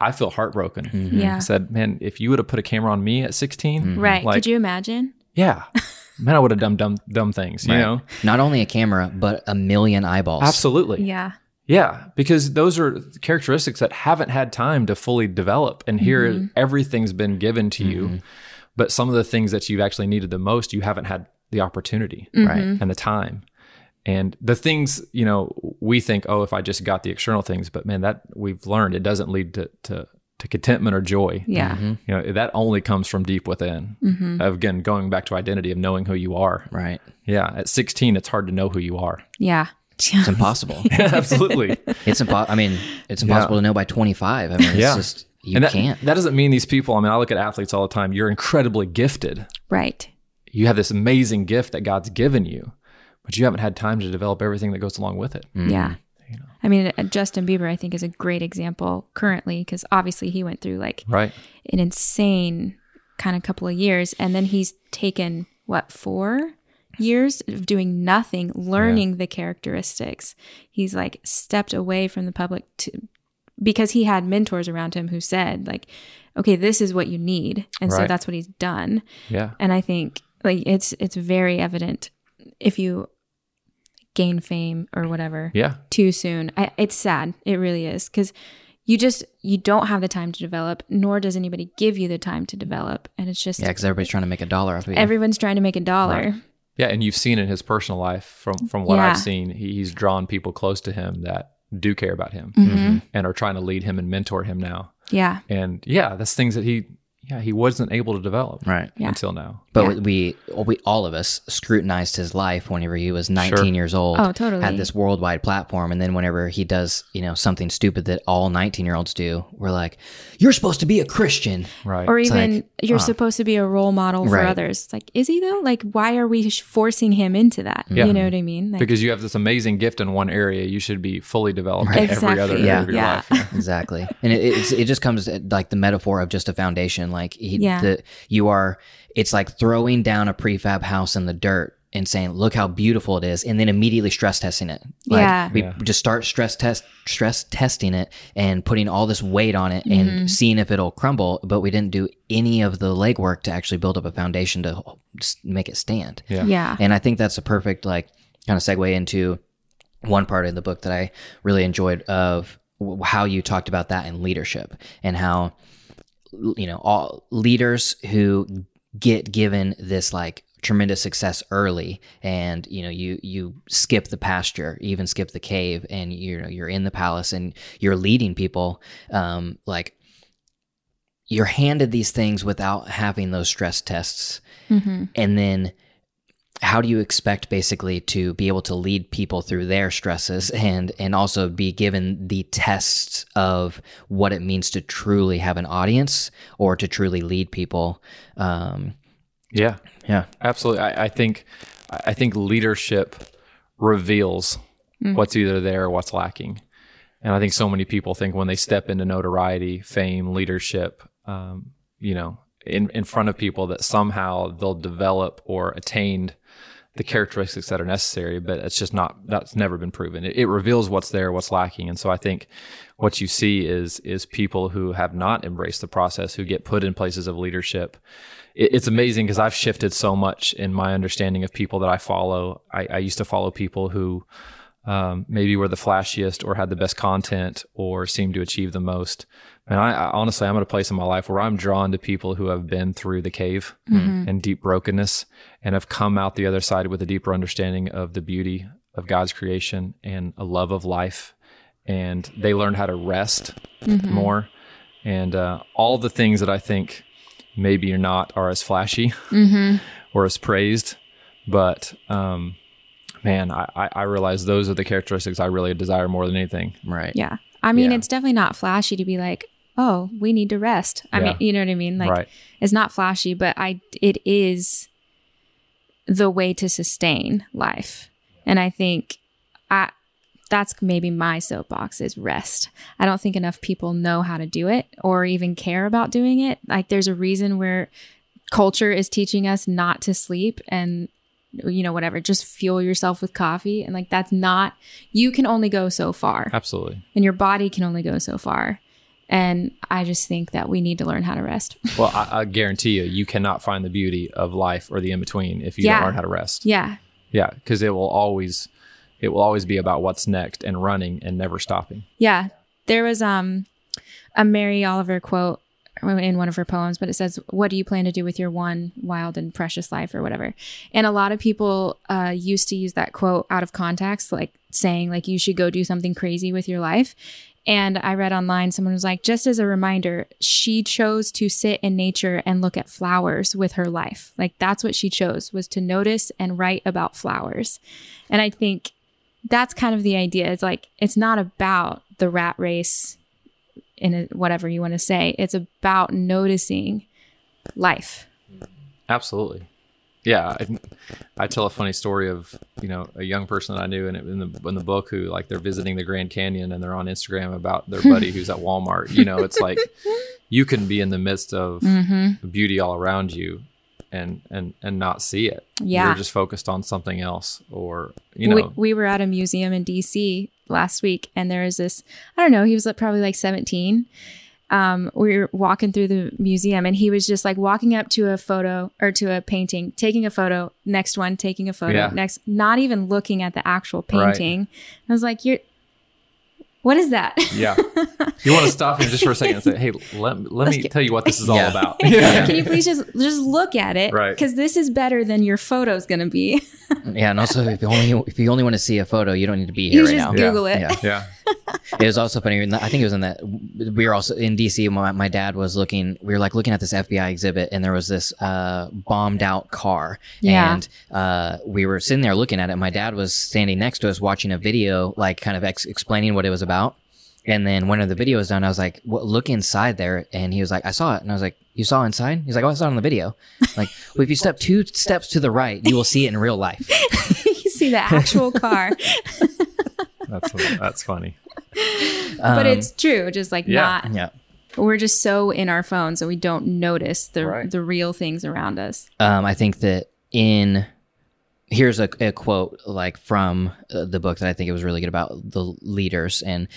I feel heartbroken. Yeah. I said, man, if you would have put a camera on me at 16, Right. Like, Could you imagine? yeah, man, I would have done dumb dumb things. You know, not only a camera but a million eyeballs absolutely. Yeah. Yeah, because those are characteristics that haven't had time to fully develop. And here, mm-hmm. everything's been given to you, mm-hmm. but some of the things that you've actually needed the most, you haven't had the opportunity mm-hmm. right and the time. And the things, you know, we think, oh, if I just got the external things, but man, that we've learned it doesn't lead to to, to contentment or joy. Yeah. You know, that only comes from deep within. Again, going back to identity of knowing who you are. right Yeah, at 16, it's hard to know who you are. Yeah. It's impossible Absolutely. it's impossible i mean it's impossible to know by 25 i mean it's Yeah. just you and that, can't that doesn't mean these people, I mean, I look at athletes all the time, you're incredibly gifted. right. You have this amazing gift that God's given you, but you haven't had time to develop everything that goes along with it. Yeah. I mean, uh, Justin Bieber, I think, is a great example currently because obviously he went through like Right. an insane kind of couple of years. And then he's taken, what, four years of doing nothing, learning the characteristics. He's like stepped away from the public to, because he had mentors around him who said, like, okay, this is what you need. And so that's what he's done. Yeah. And I think like it's it's very evident if you gain fame or whatever Yeah. too soon. I, it's sad. It really is because you just you don't have the time to develop, nor does anybody give you the time to develop, and it's just Yeah, because everybody's trying to make a dollar off of you. everyone's trying to make a dollar. Yeah, and you've seen in his personal life from from what Yeah. I've seen, he, he's drawn people close to him that do care about him Mm-hmm. and are trying to lead him and mentor him now. Yeah, And yeah, that's things that he yeah he wasn't able to develop right. Yeah. until now. But Yeah. we, we, all of us scrutinized his life whenever he was 19 years old. Oh, totally. Had this worldwide platform. And then whenever he does, you know, something stupid that all 19 year olds do, we're like, you're supposed to be a Christian. Right. or It's even like, you're uh, supposed to be a role model for Right. others. It's like, is he though? Like, why are we forcing him into that? Yeah. You know what I mean? Like, because you have this amazing gift in one area, you should be fully developed in every Exactly. other area Yeah. of your Yeah. life. Yeah. exactly. And it, it's, it just comes at, like the metaphor of just a foundation. Like he, Yeah. the, you are, it's like throwing down a prefab house in the dirt and saying, look how beautiful it is. And then immediately stress testing it. Like Yeah. we Yeah. just start stress test, stress testing it and putting all this weight on it and mm-hmm. seeing if it'll crumble. But we didn't do any of the legwork to actually build up a foundation to make it stand. Yeah. yeah. And I think that's a perfect like kind of segue into one part in the book that I really enjoyed of w- how you talked about that in leadership and how l- you know all leaders who get given this like tremendous success early and you know you you skip the pasture even skip the cave and you know you're in the palace and you're leading people um like you're handed these things without having those stress tests. Hmm and then how do you expect basically to be able to lead people through their stresses and and also be given the tests of what it means to truly have an audience or to truly lead people um Yeah. yeah Absolutely. I, I think I think leadership reveals what's either there or what's lacking. And I think so many people think when they step into notoriety, fame, leadership, um, you know, in, in front of people that somehow they'll develop or attain the characteristics that are necessary, but it's just not, that's never been proven. It, it reveals what's there, what's lacking. And so I think what you see is, is people who have not embraced the process, who get put in places of leadership. It, it's amazing because I've shifted so much in my understanding of people that I follow. I, I used to follow people who, um, maybe were the flashiest or had the best content or seemed to achieve the most. And I, I honestly, I'm at a place in my life where I'm drawn to people who have been through the cave and deep brokenness and have come out the other side with a deeper understanding of the beauty of God's creation and a love of life. And they learn how to rest more. And uh, all the things that I think maybe are not are as flashy or as praised. But um, man, I, I- I realize those are the characteristics I really desire more than anything. right Yeah. I mean, Yeah. it's definitely not flashy to be like, oh, we need to rest. I Yeah. mean, you know what I mean? Like, right. it's not flashy, but I, it is the way to sustain life. And I think I, that's maybe my soapbox is rest. I don't think enough people know how to do it or even care about doing it. Like, there's a reason where culture is teaching us not to sleep and you know whatever just fuel yourself with coffee and like that's not you can only go so far Absolutely. and your body can only go so far. And I just think that we need to learn how to rest. Well, I, I guarantee you, you cannot find the beauty of life or the in between if you Yeah. don't learn how to rest. yeah. Yeah, because it will always, it will always be about what's next and running and never stopping. Yeah. There was um a Mary Oliver quote in one of her poems, but it says, What do you plan to do with your one wild and precious life or whatever? And a lot of people uh, used to use that quote out of context, like saying, like, you should go do something crazy with your life. And I read online, someone was like, just as a reminder, she chose to sit in nature and look at flowers with her life. Like that's what she chose was to notice and write about flowers. And I think that's kind of the idea. It's like, it's not about the rat race in a, whatever you want to say. It's about noticing life. Absolutely. Yeah, I, I tell a funny story of you know a young person that I knew in, in the in the book who like they're visiting the Grand Canyon and they're on Instagram about their buddy who's at Walmart. You know, it's like you can be in the midst of mm-hmm. beauty all around you and and and not see it. Yeah. you're just focused on something else, or you we, know, we were at a museum in DC last week, and there was this. I don't know. He was like, probably like seventeen. Um, we were walking through the museum, and he was just like walking up to a photo or to a painting, taking a photo. Next one, taking a photo. Yeah. Next, not even looking at the actual Right. painting. I was like, "You're." What is that? Yeah. You want to stop him just for a second and say, "Hey, let, let me tell you what this is all Yeah. about." Can you please just just look at it? Right. Because this is better than your photo's gonna be. Yeah, and also if you only if you only want to see a photo, you don't need to be here you right just now. Google it. Yeah. yeah. It was also funny. I think it was in that we were also in DC. My, my dad was looking. We were like looking at this FBI exhibit, and there was this uh, bombed out car. Yeah. And uh, we were sitting there looking at it. My dad was standing next to us watching a video, like kind of ex- explaining what it was about. And then when the video was done, I was like, well, "Look inside there," and he was like, "I saw it," and I was like, "You saw inside?" He's like, "Oh, I saw it on the video." like, well, if you step two steps to the right, you will see it in real life. you see the actual car, That's that's funny. But it's true. Just like yeah. not. Yeah. We're just so in our phones that we don't notice the Right. the real things around us. um, I think that in here's a, a quote like from uh, the book that I think it was really good about the leaders and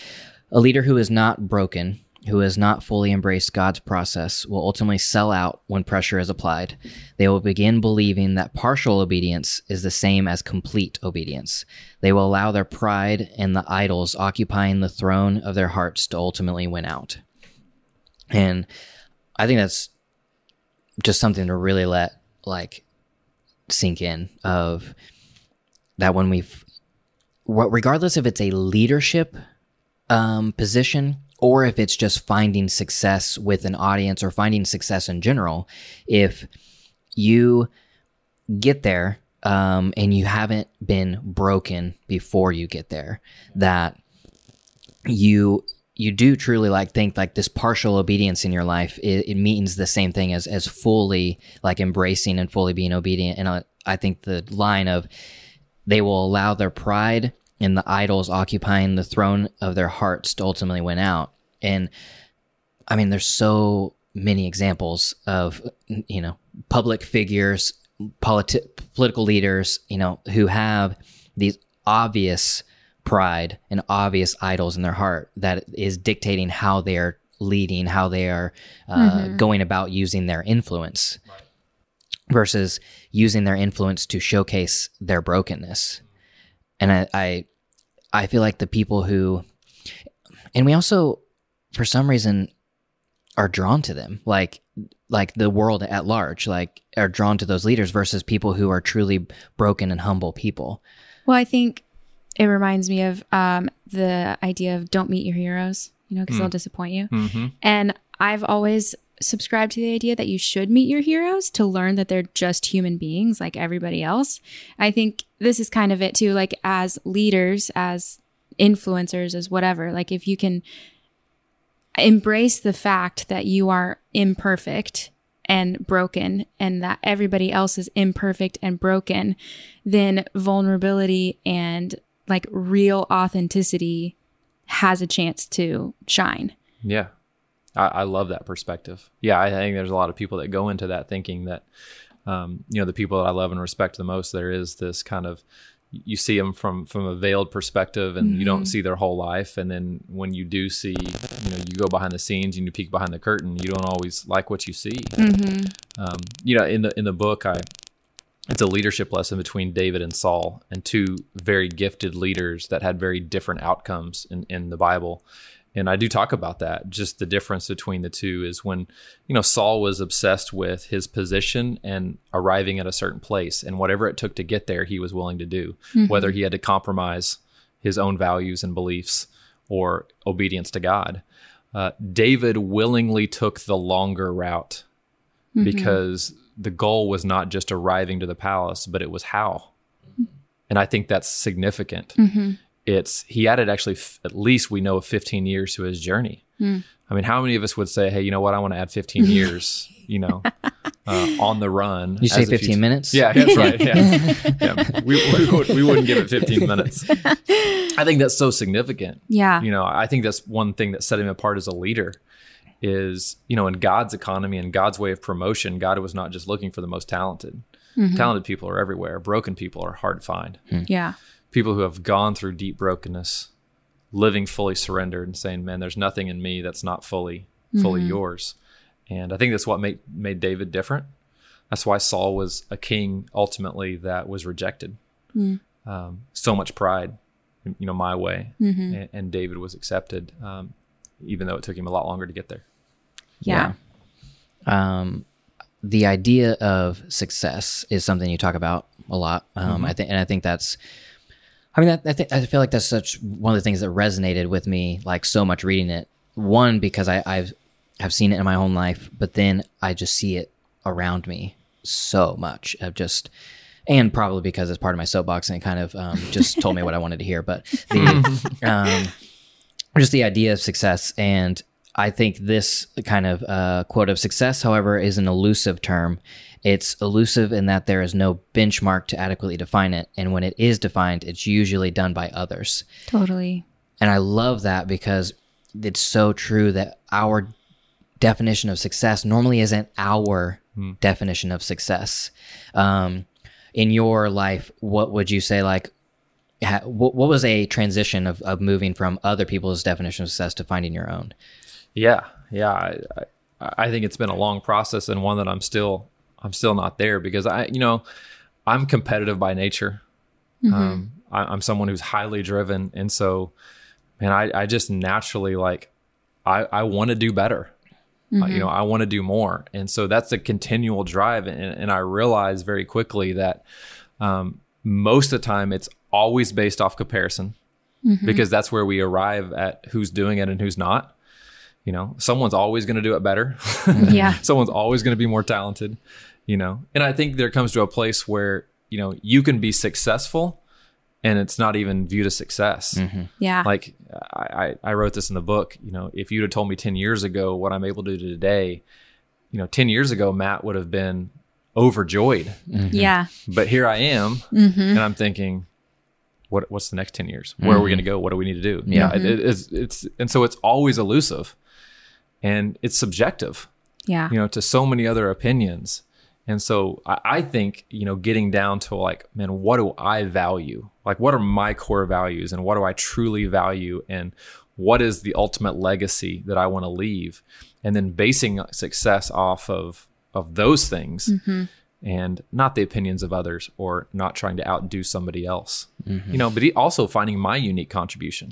a leader who is not broken, who has not fully embraced God's process, will ultimately sell out when pressure is applied. They will begin believing that partial obedience is the same as complete obedience. They will allow their pride and the idols occupying the throne of their hearts to ultimately win out. And I think that's just something to really let like sink in of that when we've regardless if it's a leadership um, position or if it's just finding success with an audience or finding success in general if you get there um, and you haven't been broken before you get there that you you do truly like think like this partial obedience in your life it, it means the same thing as as fully like embracing and fully being obedient. And I, I think the line of they will allow their pride and the idols occupying the throne of their hearts to ultimately win out. And i mean there's so many examples of you know public figures politi- political leaders you know who have these obvious pride and obvious idols in their heart that is dictating how they're leading how they are uh, going about using their influence versus using their influence to showcase their brokenness. And I, I i feel like the people who and we also for some reason are drawn to them like like the world at large like are drawn to those leaders versus people who are truly broken and humble people Well, I think it reminds me of um, the idea of don't meet your heroes, you know, because they'll disappoint you. Mm-hmm. And I've always subscribed to the idea that you should meet your heroes to learn that they're just human beings like everybody else. I think this is kind of it too, like as leaders, as influencers, as whatever, like if you can embrace the fact that you are imperfect and broken and that everybody else is imperfect and broken, then vulnerability and like real authenticity has a chance to shine. Yeah. I, I love that perspective. Yeah, I think there's a lot of people that go into that thinking that, um, you know, the people that I love and respect the most, there is this kind of, you see them from from a veiled perspective, and you don't see their whole life. And then when you do see, you know, you go behind the scenes and you peek behind the curtain, you don't always like what you see. Um, you know, in the in the book, I it's a leadership lesson between David and Saul, and two very gifted leaders that had very different outcomes in, in the Bible. And I do talk about that. Just the difference between the two is when, you know, Saul was obsessed with his position and arriving at a certain place, and whatever it took to get there, he was willing to do, mm-hmm. whether he had to compromise his own values and beliefs or obedience to God. Uh, David willingly took the longer route mm-hmm. because the goal was not just arriving to the palace, but it was how. Mm-hmm. And I think that's significant. It's he added actually f- at least we know 15 years to his journey. Hmm. I mean, how many of us would say, "Hey, you know what? I want to add 15 years." You know, uh, on the run. you say 15 future- minutes yeah, that's right. Yeah, yeah. We, we, would, we wouldn't give it 15 minutes. I think that's so significant. Yeah. You know, I think that's one thing that set him apart as a leader is, you know, in God's economy and God's way of promotion, God was not just looking for the most talented. Mm-hmm. Talented people are everywhere. Broken people are hard to find. Hmm. Yeah. People who have gone through deep brokenness, living fully surrendered and saying, "Man, there's nothing in me that's not fully fully yours." And I think that's what made made David different. That's why Saul was a king ultimately that was rejected. Um, so much pride, you know, my way. Mm-hmm. And, and David was accepted, um, even though it took him a lot longer to get there. Yeah. um, the idea of success is something you talk about a lot. Um, I think, and I think that's, I mean, that, I think I feel like that's such one of the things that resonated with me like so much reading it. One because I, I've have seen it in my own life, but then I just see it around me so much of just. And probably because it's part of my soapbox and it kind of um, just told me what I wanted to hear. But the, um, just the idea of success and i think this kind of uh, quote of success however is an elusive term. It's elusive in that there is no benchmark to adequately define it and when it is defined it's usually done by others. Totally. and i love that because it's so true that our definition of success normally isn't our definition of success. Um, in your life what would you say like ha- what, what was a transition of, of moving from other people's definition of success to finding your own Yeah, yeah. I, I, think it's been a long process and one that I'm still I'm still not there because I you know I'm competitive by nature. Um, I, I'm someone who's highly driven, and so man, I, I just naturally like I I want to do better. Uh, you know, I want to do more, and so that's a continual drive. And, and I realize very quickly that um, most of the time it's always based off comparison because that's where we arrive at who's doing it and who's not. You know, someone's always going to do it better. Mm-hmm. Yeah. someone's always going to be more talented. You know, and I think there comes to a place where you know you can be successful, and it's not even viewed as success. Mm-hmm. Yeah. Like I, I I wrote this in the book. You know, if you'd have told me ten years ago what I'm able to do today, you know, ten years ago Matt would have been overjoyed. Mm-hmm. yeah. But here I am, and I'm thinking, what what's the next ten years? Where are we going to go? What do we need to do? You Yeah. know, it, it- it's it's and so it's always elusive, and it's subjective. Yeah. You know, to so many other opinions. And so I, I think, you know, getting down to like, man, what do I value? Like, what are my core values and what do I truly value? And what is the ultimate legacy that I want to leave? And then basing success off of, of those things mm-hmm. And not the opinions of others or not trying to outdo somebody else, you know, but he- also finding my unique contribution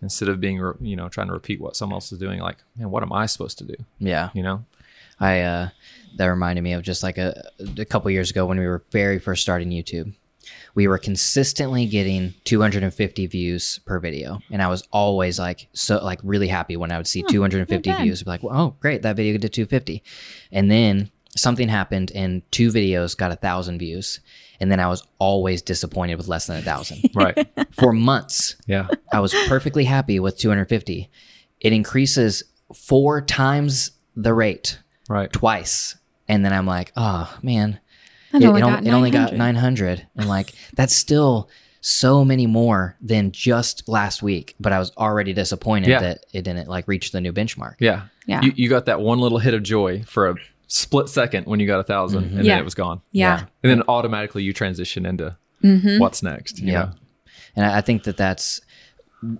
instead of being, you know, trying to repeat what someone else is doing. Like, man, what am I supposed to do? yeah You know? I uh, that reminded me of just like a, a couple years ago when we were very first starting YouTube. We were consistently getting 250 views per video, and I was always like so like really happy when I would see 250 views. I'd be like, oh great, that video did 250, and then something happened and two videos got a thousand views, and then I was always disappointed with less than a thousand Right. for months. Yeah. I was perfectly happy with 250. It increases four times the rate Right. twice. And then I'm like, oh man, it, only it got it only got 900. 900. And like, that's still so many more than just last week. But I was already disappointed Yeah. that it didn't like reach the new benchmark. Yeah. Yeah. You, you got that one little hit of joy for a split second when you got a 1000 mm-hmm. and Yeah. then it was gone. Yeah. And then automatically you transition into mm-hmm. what's next. you Yeah. know? And I I think that that's,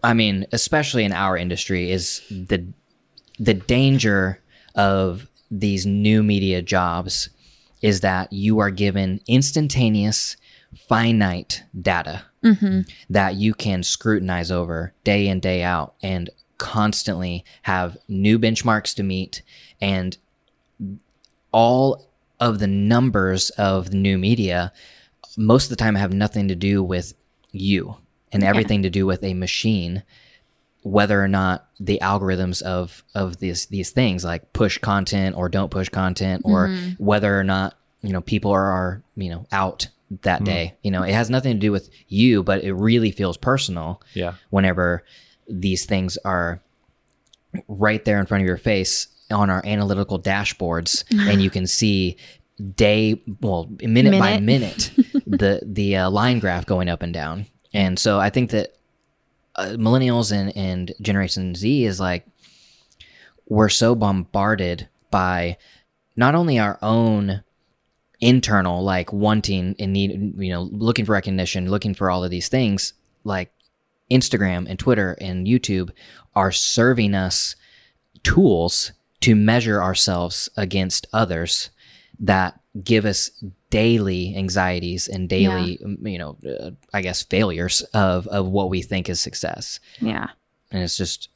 I mean, especially in our industry, is the the danger of these new media jobs is that you are given instantaneous, finite data mm-hmm. that you can scrutinize over day in day out and constantly have new benchmarks to meet and all of the numbers of the new media most of the time have nothing to do with you and everything to do with a machine whether or not the algorithms of of these these things like push content or don't push content or mm-hmm. whether or not you know people are, are you know out that hmm. day. You know it has nothing to do with you but it really feels personal Yeah. whenever these things are right there in front of your face on our analytical dashboards and you can see day well minute, by minute. the the uh, line graph going up and down. And so i think that uh, millennials and and generation z is like we're so bombarded by not only our own internal like wanting and need you know looking for recognition looking for all of these things like instagram and twitter and youtube are serving us tools to measure ourselves against others that give us daily anxieties and daily, you know, uh, I guess failures of of what we think is success, Yeah. and it's just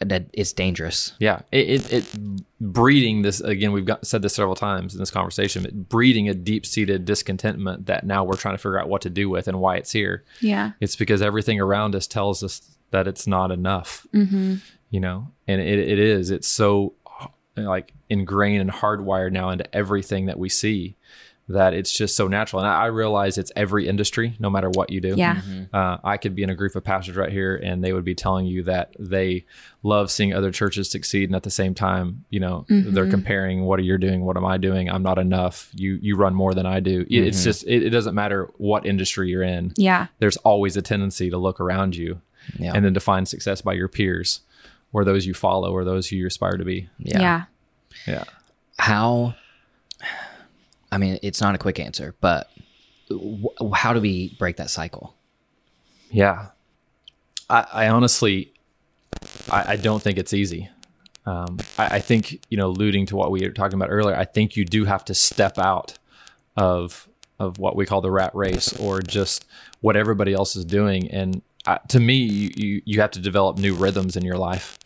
that it's dangerous. Yeah, it, it, it breeding this again. We've got said this several times in this conversation. But breeding a deep seated discontentment that now we're trying to figure out what to do with and why it's here. Yeah. It's because everything around us tells us that it's not enough. Mm-hmm. You know, and it, it is. It's so like ingrained and hardwired now into everything that we see that it's just so natural. And I, I realize it's every industry, no matter what you do. Yeah. Mm-hmm. Uh, I could be in a group of pastors right here, and they would be telling you that they love seeing other churches succeed, and at the same time, you know, mm-hmm. they're comparing what are you doing, what am I doing? I'm not enough. You you run more than I do. It- It's mm-hmm. just it, it doesn't matter what industry you're in. Yeah. There's always a tendency to look around you, Yeah. and then define success by your peers, or those you follow, or those who you aspire to be. Yeah. Yeah. Yeah. How? I mean, it's not a quick answer, but wh- how do we break that cycle? Yeah. I, I honestly, I, I don't think it's easy. Um, I, I think, you know, alluding to what we were talking about earlier, I think you do have to step out of of what we call the rat race or just what everybody else is doing. And uh, to me, you, you, you have to develop new rhythms in your life.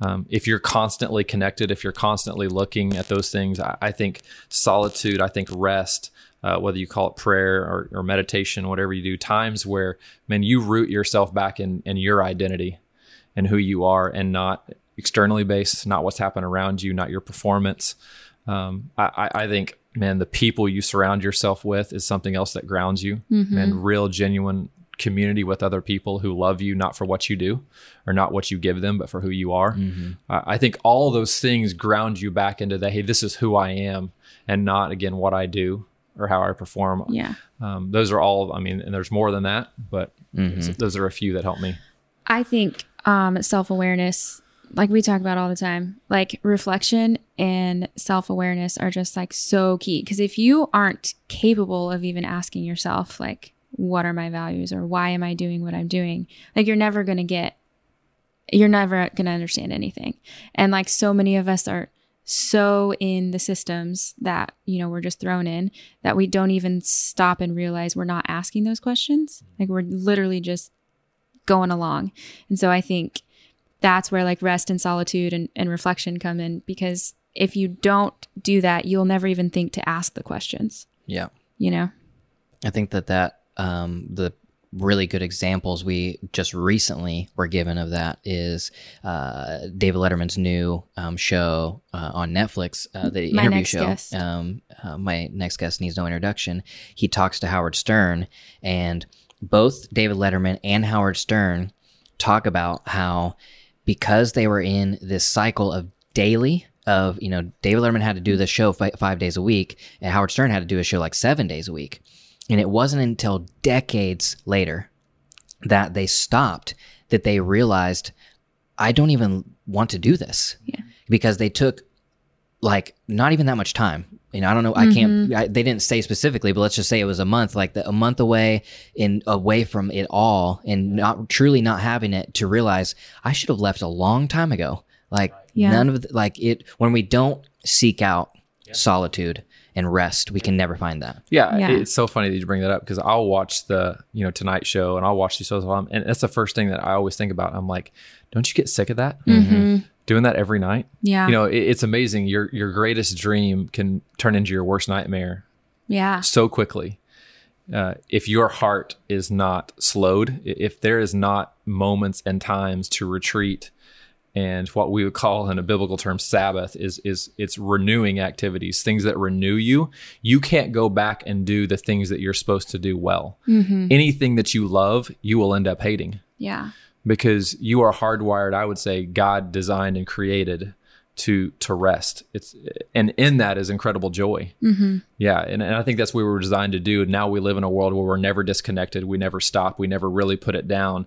Um, if you're constantly connected, if you're constantly looking at those things, I, I think solitude, I think rest, uh, whether you call it prayer or, or meditation, whatever you do, times where, man, you root yourself back in, in your identity and who you are and not externally based, not what's happened around you, not your performance. Um, I, I I think, man, the people you surround yourself with is something else that grounds you and real, genuine community with other people who love you, not for what you do or not what you give them, but for who you are. I I think all those things ground you back into the, hey, this is who I am and not, again, what I do or how I perform. Yeah. Um, those are all, I mean, and there's more than that, but those are a few that help me. I think um, self awareness, like we talk about all the time, like reflection and self awareness are just like so key. Because if you aren't capable of even asking yourself, like, what are my values or why am I doing what I'm doing, like, you're never going to get, you're never going to understand anything. And like, so many of us are so in the systems that, you know, we're just thrown in that we don't even stop and realize we're not asking those questions. Like, we're literally just going along. And so I think that's where like rest and solitude and, and reflection come in because if you don't do that, you'll never even think to ask the questions, Yeah. you know? I think that that um, the really good examples we just recently were given of that is uh, David Letterman's new um, show uh, on Netflix, uh, the My interview show. Um, uh, my next guest needs no introduction. He talks to Howard Stern, and both David Letterman and Howard Stern talk about how because they were in this cycle of daily of you know David Letterman had to do this show fi- five days a week, and Howard Stern had to do a show like seven days a week, and it wasn't until decades later that they stopped that they realized I don't even want to do this Yeah. because they took like not even that much time. You know, I don't know. I can't. Mm-hmm. I, they didn't say specifically, but let's just say it was a month, like the, a month away in away from it all, and not truly not having it to realize I should have left a long time ago. Like Yeah. none of the, like it when we don't seek out solitude and rest, we can never find that. Yeah, Yeah. it's so funny that you bring that up because I'll watch the you know Tonight Show and I'll watch these shows, all the time, and that's the first thing that I always think about. I'm like, don't you get sick of that? Doing that every night? Yeah. You know, it, it's amazing. Your your greatest dream can turn into your worst nightmare yeah. so quickly. Uh, if your heart is not slowed, if there is not moments and times to retreat, and what we would call in a biblical term Sabbath is is it's renewing activities, things that renew you. You can't go back and do the things that you're supposed to do well. Anything that you love, you will end up hating Yeah. because you are hardwired i would say god designed and created to to rest it's and in that is incredible joy mm-hmm. yeah and, and i think that's what we were designed to do now we live in a world where we're never disconnected we never stop we never really put it down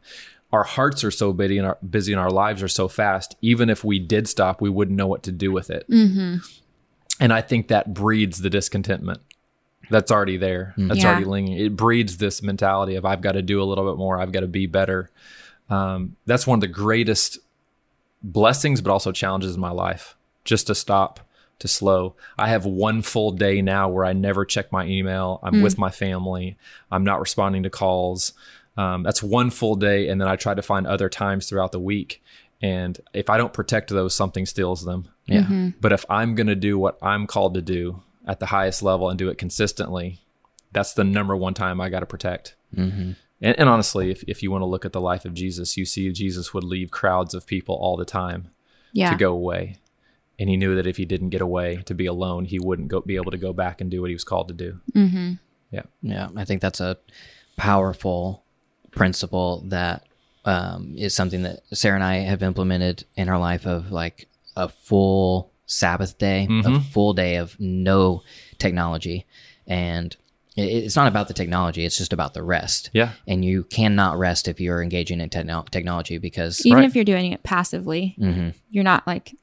our hearts are so busy and our busy and our lives are so fast even if we did stop we wouldn't know what to do with it mm-hmm. and i think that breeds the discontentment that's already there that's Yeah. already lingering it breeds this mentality of i've got to do a little bit more i've got to be better um, that's one of the greatest blessings, but also challenges in my life. Just to stop to slow. I have one full day now where I never check my email. I'm with my family. I'm not responding to calls. Um, that's one full day, and then I try to find other times throughout the week. And if I don't protect those, something steals them. Yeah. But if I'm going to do what I'm called to do at the highest level and do it consistently, that's the number one time I got to protect. Mm-hmm. And, and honestly, if, if you want to look at the life of Jesus, you see Jesus would leave crowds of people all the time Yeah. to go away. And he knew that if he didn't get away to be alone, he wouldn't go, be able to go back and do what he was called to do. Yeah. Yeah, I think that's a powerful principle that um, is something that Sarah and I have implemented in our life of like a full Sabbath day, a full day of no technology. And it's not about the technology, it's just about the rest. Yeah. And you cannot rest if you're engaging in techno- technology because Even Right. if you're doing it passively, Mm-hmm. you're not like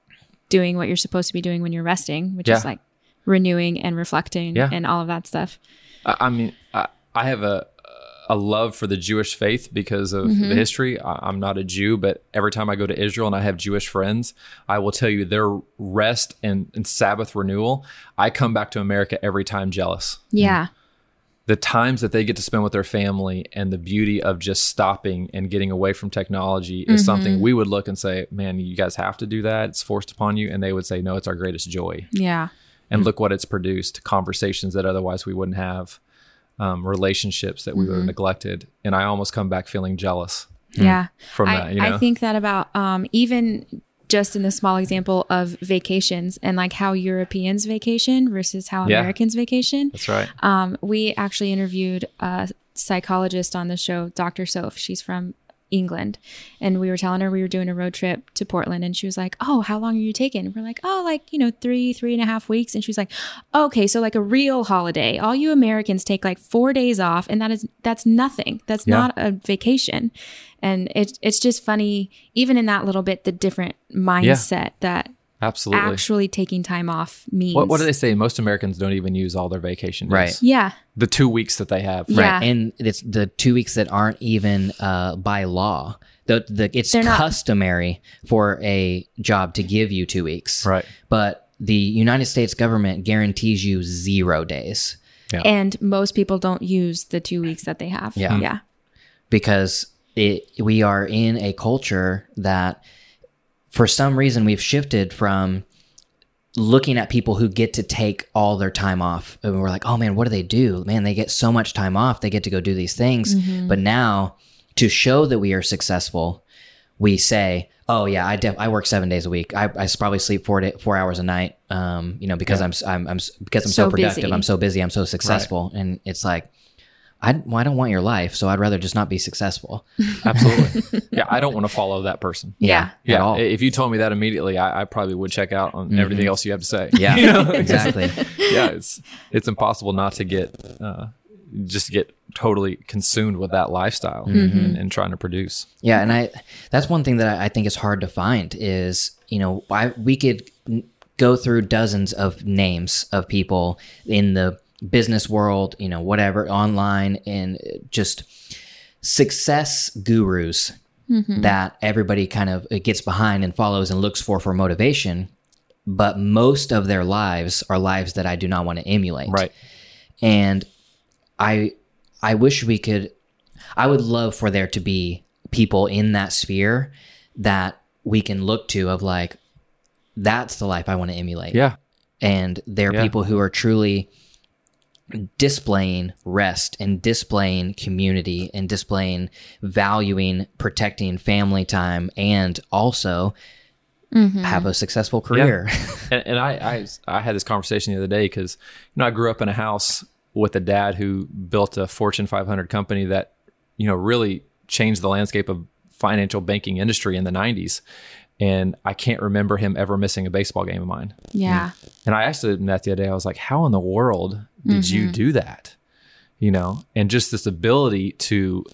doing what you're supposed to be doing when you're resting, which is like renewing and reflecting Yeah. and all of that stuff. I, I mean, I, I have a a love for the Jewish faith because of Mm-hmm. the history. I, I'm not a Jew, but every time I go to Israel and I have Jewish friends, I will tell you their rest and, and Sabbath renewal. I come back to America every time jealous. Yeah. The times that they get to spend with their family and the beauty of just stopping and getting away from technology is something we would look and say, "Man, you guys have to do that. It's forced upon you." And they would say, "No, it's our greatest joy." Yeah. and look what it's produced conversations that otherwise we wouldn't have um, relationships that we would have neglected and i almost come back feeling jealous Yeah. from I, that you know I think that about um, even just in the small example of vacations and like how Europeans vacation versus how Yeah. Americans vacation. that's right Um, we actually interviewed a psychologist on the show, Dr. Soph. She's from England. And we were telling her we were doing a road trip to Portland. And she was like, Oh, how long are you taking? We're like, Oh, like, you know, three, three and a half weeks. And she was like, Okay, so like a real holiday. All you Americans take like four days off. And that is, that's nothing. That's Yeah. not a vacation. And it, it's just funny, even in that little bit, the different mindset that absolutely actually taking time off means. what, what do they say most americans don't even use all their vacation days. Right. Yeah. the two weeks that they have Yeah. Right. And it's the two weeks that aren't even uh, by law. The, the, it's They're not- customary for a job to give you two weeks. Right. But the United States government guarantees you zero days Yeah. And most people don't use the two weeks that they have. Yeah. Yeah. because it, we are in a culture that, for some reason, we've shifted from looking at people who get to take all their time off. And we're like oh man what do they do? Man they get so much time off they get to go do these things. But now to show that we are successful we say oh yeah i def- i work seven days a week. I, I probably sleep four day, four hours a night um you know because I'm, s- I'm i'm because i'm so, So productive. busy. i'm so busy. I'm so successful. And it's like I, well, I don't want your life so i'd rather just not be successful absolutely yeah i don't want to follow that person Yeah. yeah at all Mm-hmm. if you told me that immediately i, I probably would check out on everything else you have to say yeah You know? exactly yeah, it's it's impossible not to get uh, just get totally consumed with that lifestyle and, and trying to produce. Yeah, and I that's one thing that I, I think is hard to find is you know I we could go through dozens of names of people in the business world, you know, whatever, online, and just success gurus that everybody kind of uh, gets behind and follows and looks for for motivation. But most of their lives are lives that I do not want to emulate Right. and i i wish we could i would love for there to be people in that sphere that we can look to of like that's the life i want to emulate Yeah. and there are Yeah. people who are truly displaying rest and displaying community and displaying valuing protecting family time and also mm-hmm. have a successful career And, and I, I I had this conversation the other day because you know I grew up in a house with a dad who built a Fortune 500 company that you know really changed the landscape of financial banking industry in the 90s. And I can't remember him ever missing a baseball game of mine. Yeah. And I asked him that the other day. I was like, "How in the world did you mm-hmm. do that?" You know, and just this ability to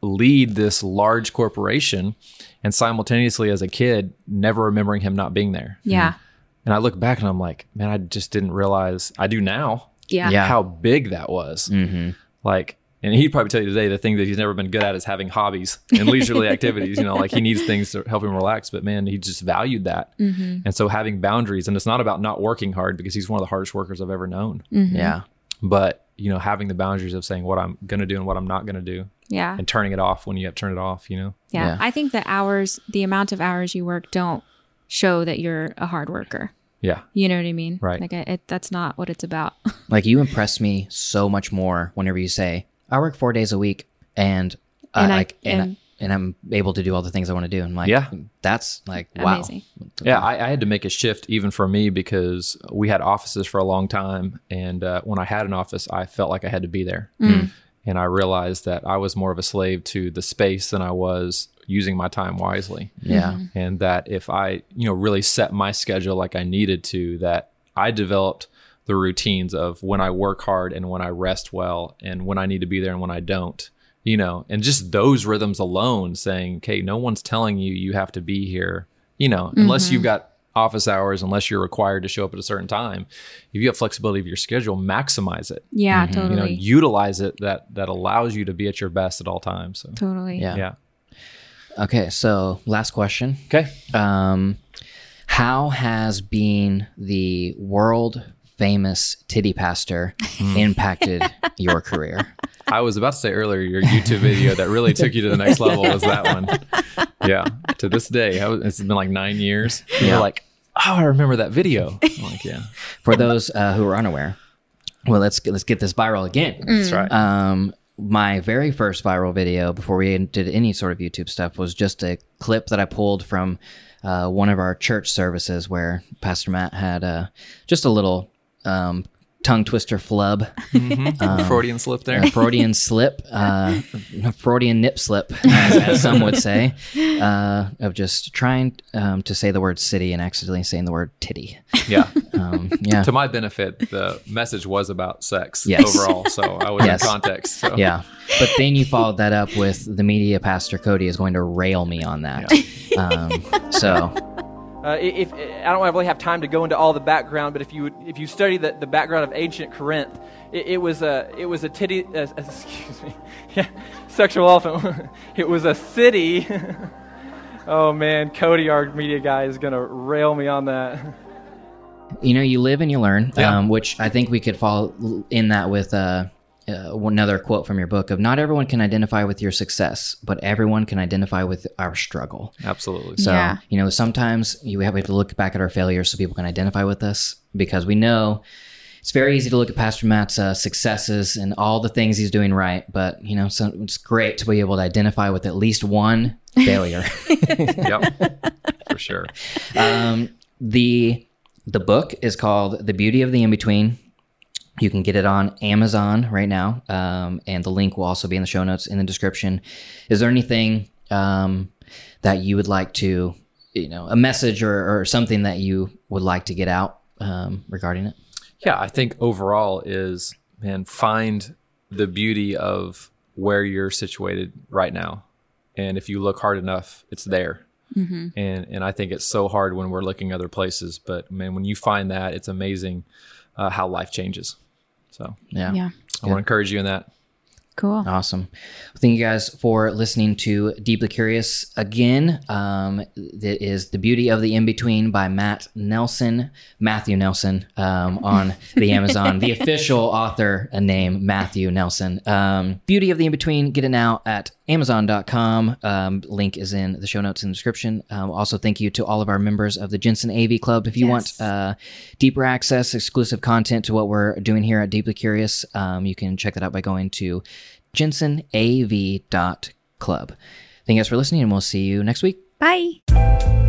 lead this large corporation, and simultaneously, as a kid, never remembering him not being there. Yeah. Mm-hmm. And I look back and I'm like, man, I just didn't realize. I do now Yeah. Yeah. how big that was. hmm Like and he'd probably tell you today the thing that he's never been good at is having hobbies and leisurely activities. You know, like he needs things to help him relax. But man, he just valued that. Mm-hmm. And so having boundaries, and it's not about not working hard because he's one of the hardest workers I've ever known. Yeah. But you know, having the boundaries of saying what I'm going to do and what I'm not going to do, Yeah. and turning it off when you have to turn it off. You know. Yeah. Yeah. I think the hours, the amount of hours you work don't show that you're a hard worker. Yeah. You know what I mean? Right. Like, I, it, that's not what it's about. Like you impress me so much more whenever you say, I work four days a week and, uh, And I- like, and, and- and I'm able to do all the things I want to do. And like, Yeah. that's like, wow. Amazing. Yeah, I, I had to make a shift even for me because we had offices for a long time, and uh, when I had an office, I felt like I had to be there, mm. hmm. and I realized that I was more of a slave to the space than I was using my time wisely, Yeah. Mm-hmm. and that if I, you know, really set my schedule like I needed to, that I developed the routines of when I work hard and when I rest well, and when I need to be there and when I don't. You know, and just those rhythms alone saying, okay, no one's telling you you have to be here, you know, unless you've got office hours, unless you're required to show up at a certain time. If you have flexibility of your schedule, maximize it. Yeah, totally. You know, utilize it that that allows you to be at your best at all times. So totally. Yeah. yeah. Okay. So last question. Okay. Um, how has being the world famous titty pastor Hmm. impacted your career? I was about to say earlier, your YouTube video that really took you to the next level was that one. Yeah. To this day, was, it's been like nine years. You're Yeah. like, oh, I remember that video. I'm like, yeah, For those uh, who are unaware, well, let's get, let's get this viral again. that's right. Um, my very first viral video before we did any sort of YouTube stuff was just a clip that I pulled from uh, one of our church services where Pastor Matt had uh, just a little um, tongue twister flub, Freudian slip there. a Freudian slip, uh, a Freudian nip slip, as, as some would say, uh, of just trying um, to say the word city and accidentally saying the word titty. Yeah. Um, yeah. to my benefit, the message was about sex Yes. overall. So I was Yes. in context. So. Yeah. But then you followed that up with the media pastor Cody is going to rail me on that. Um, so Uh, i- if I don't really have time to go into all the background, but if you if you study the, the background of ancient Corinth, it, it was a it was a titty uh, excuse me, yeah, sexual elephant. it was a city. oh man, Cody, our media guy, is gonna rail me on that. you know, you live and you learn, Yeah. um, which I think we could fall in that with uh, uh, another quote from your book of not everyone can identify with your success, but everyone can identify with our struggle. Absolutely. So, Yeah. you know, sometimes you have, we have to look back at our failures so people can identify with us because we know it's very easy to look at Pastor Matt's uh, successes and all the things he's doing right. But, you know, so it's great to be able to identify with at least one failure. yep. For sure. um, the the book is called The Beauty of the In Between. You can get it on Amazon right now, um, and the link will also be in the show notes in the description. Is there anything um, that you would like to, you know, a message or, or something that you would like to get out um, regarding it? Yeah, I think overall is man, find the beauty of where you're situated right now, and if you look hard enough, it's there. And and I think it's so hard when we're looking other places, but man, when you find that, it's amazing uh, how life changes. So Yeah. Yeah. I want to encourage you in that. Cool. Awesome. Thank you guys for listening to Deeply Curious again. Um, that is The Beauty of the In Between by Matt Nelson, Matthew Nelson, um, on the Amazon. the official author name, Matthew Nelson. Um, Beauty of the In Between, get it now at Amazon.com. Um, link is in the show notes in the description. Um, also, thank you to all of our members of the Jensen AV Club. If you Yes. want uh, deeper access, exclusive content to what we're doing here at Deeply Curious, um, you can check that out by going to jensenav.club. Thank you guys for listening, and we'll see you next week. Bye.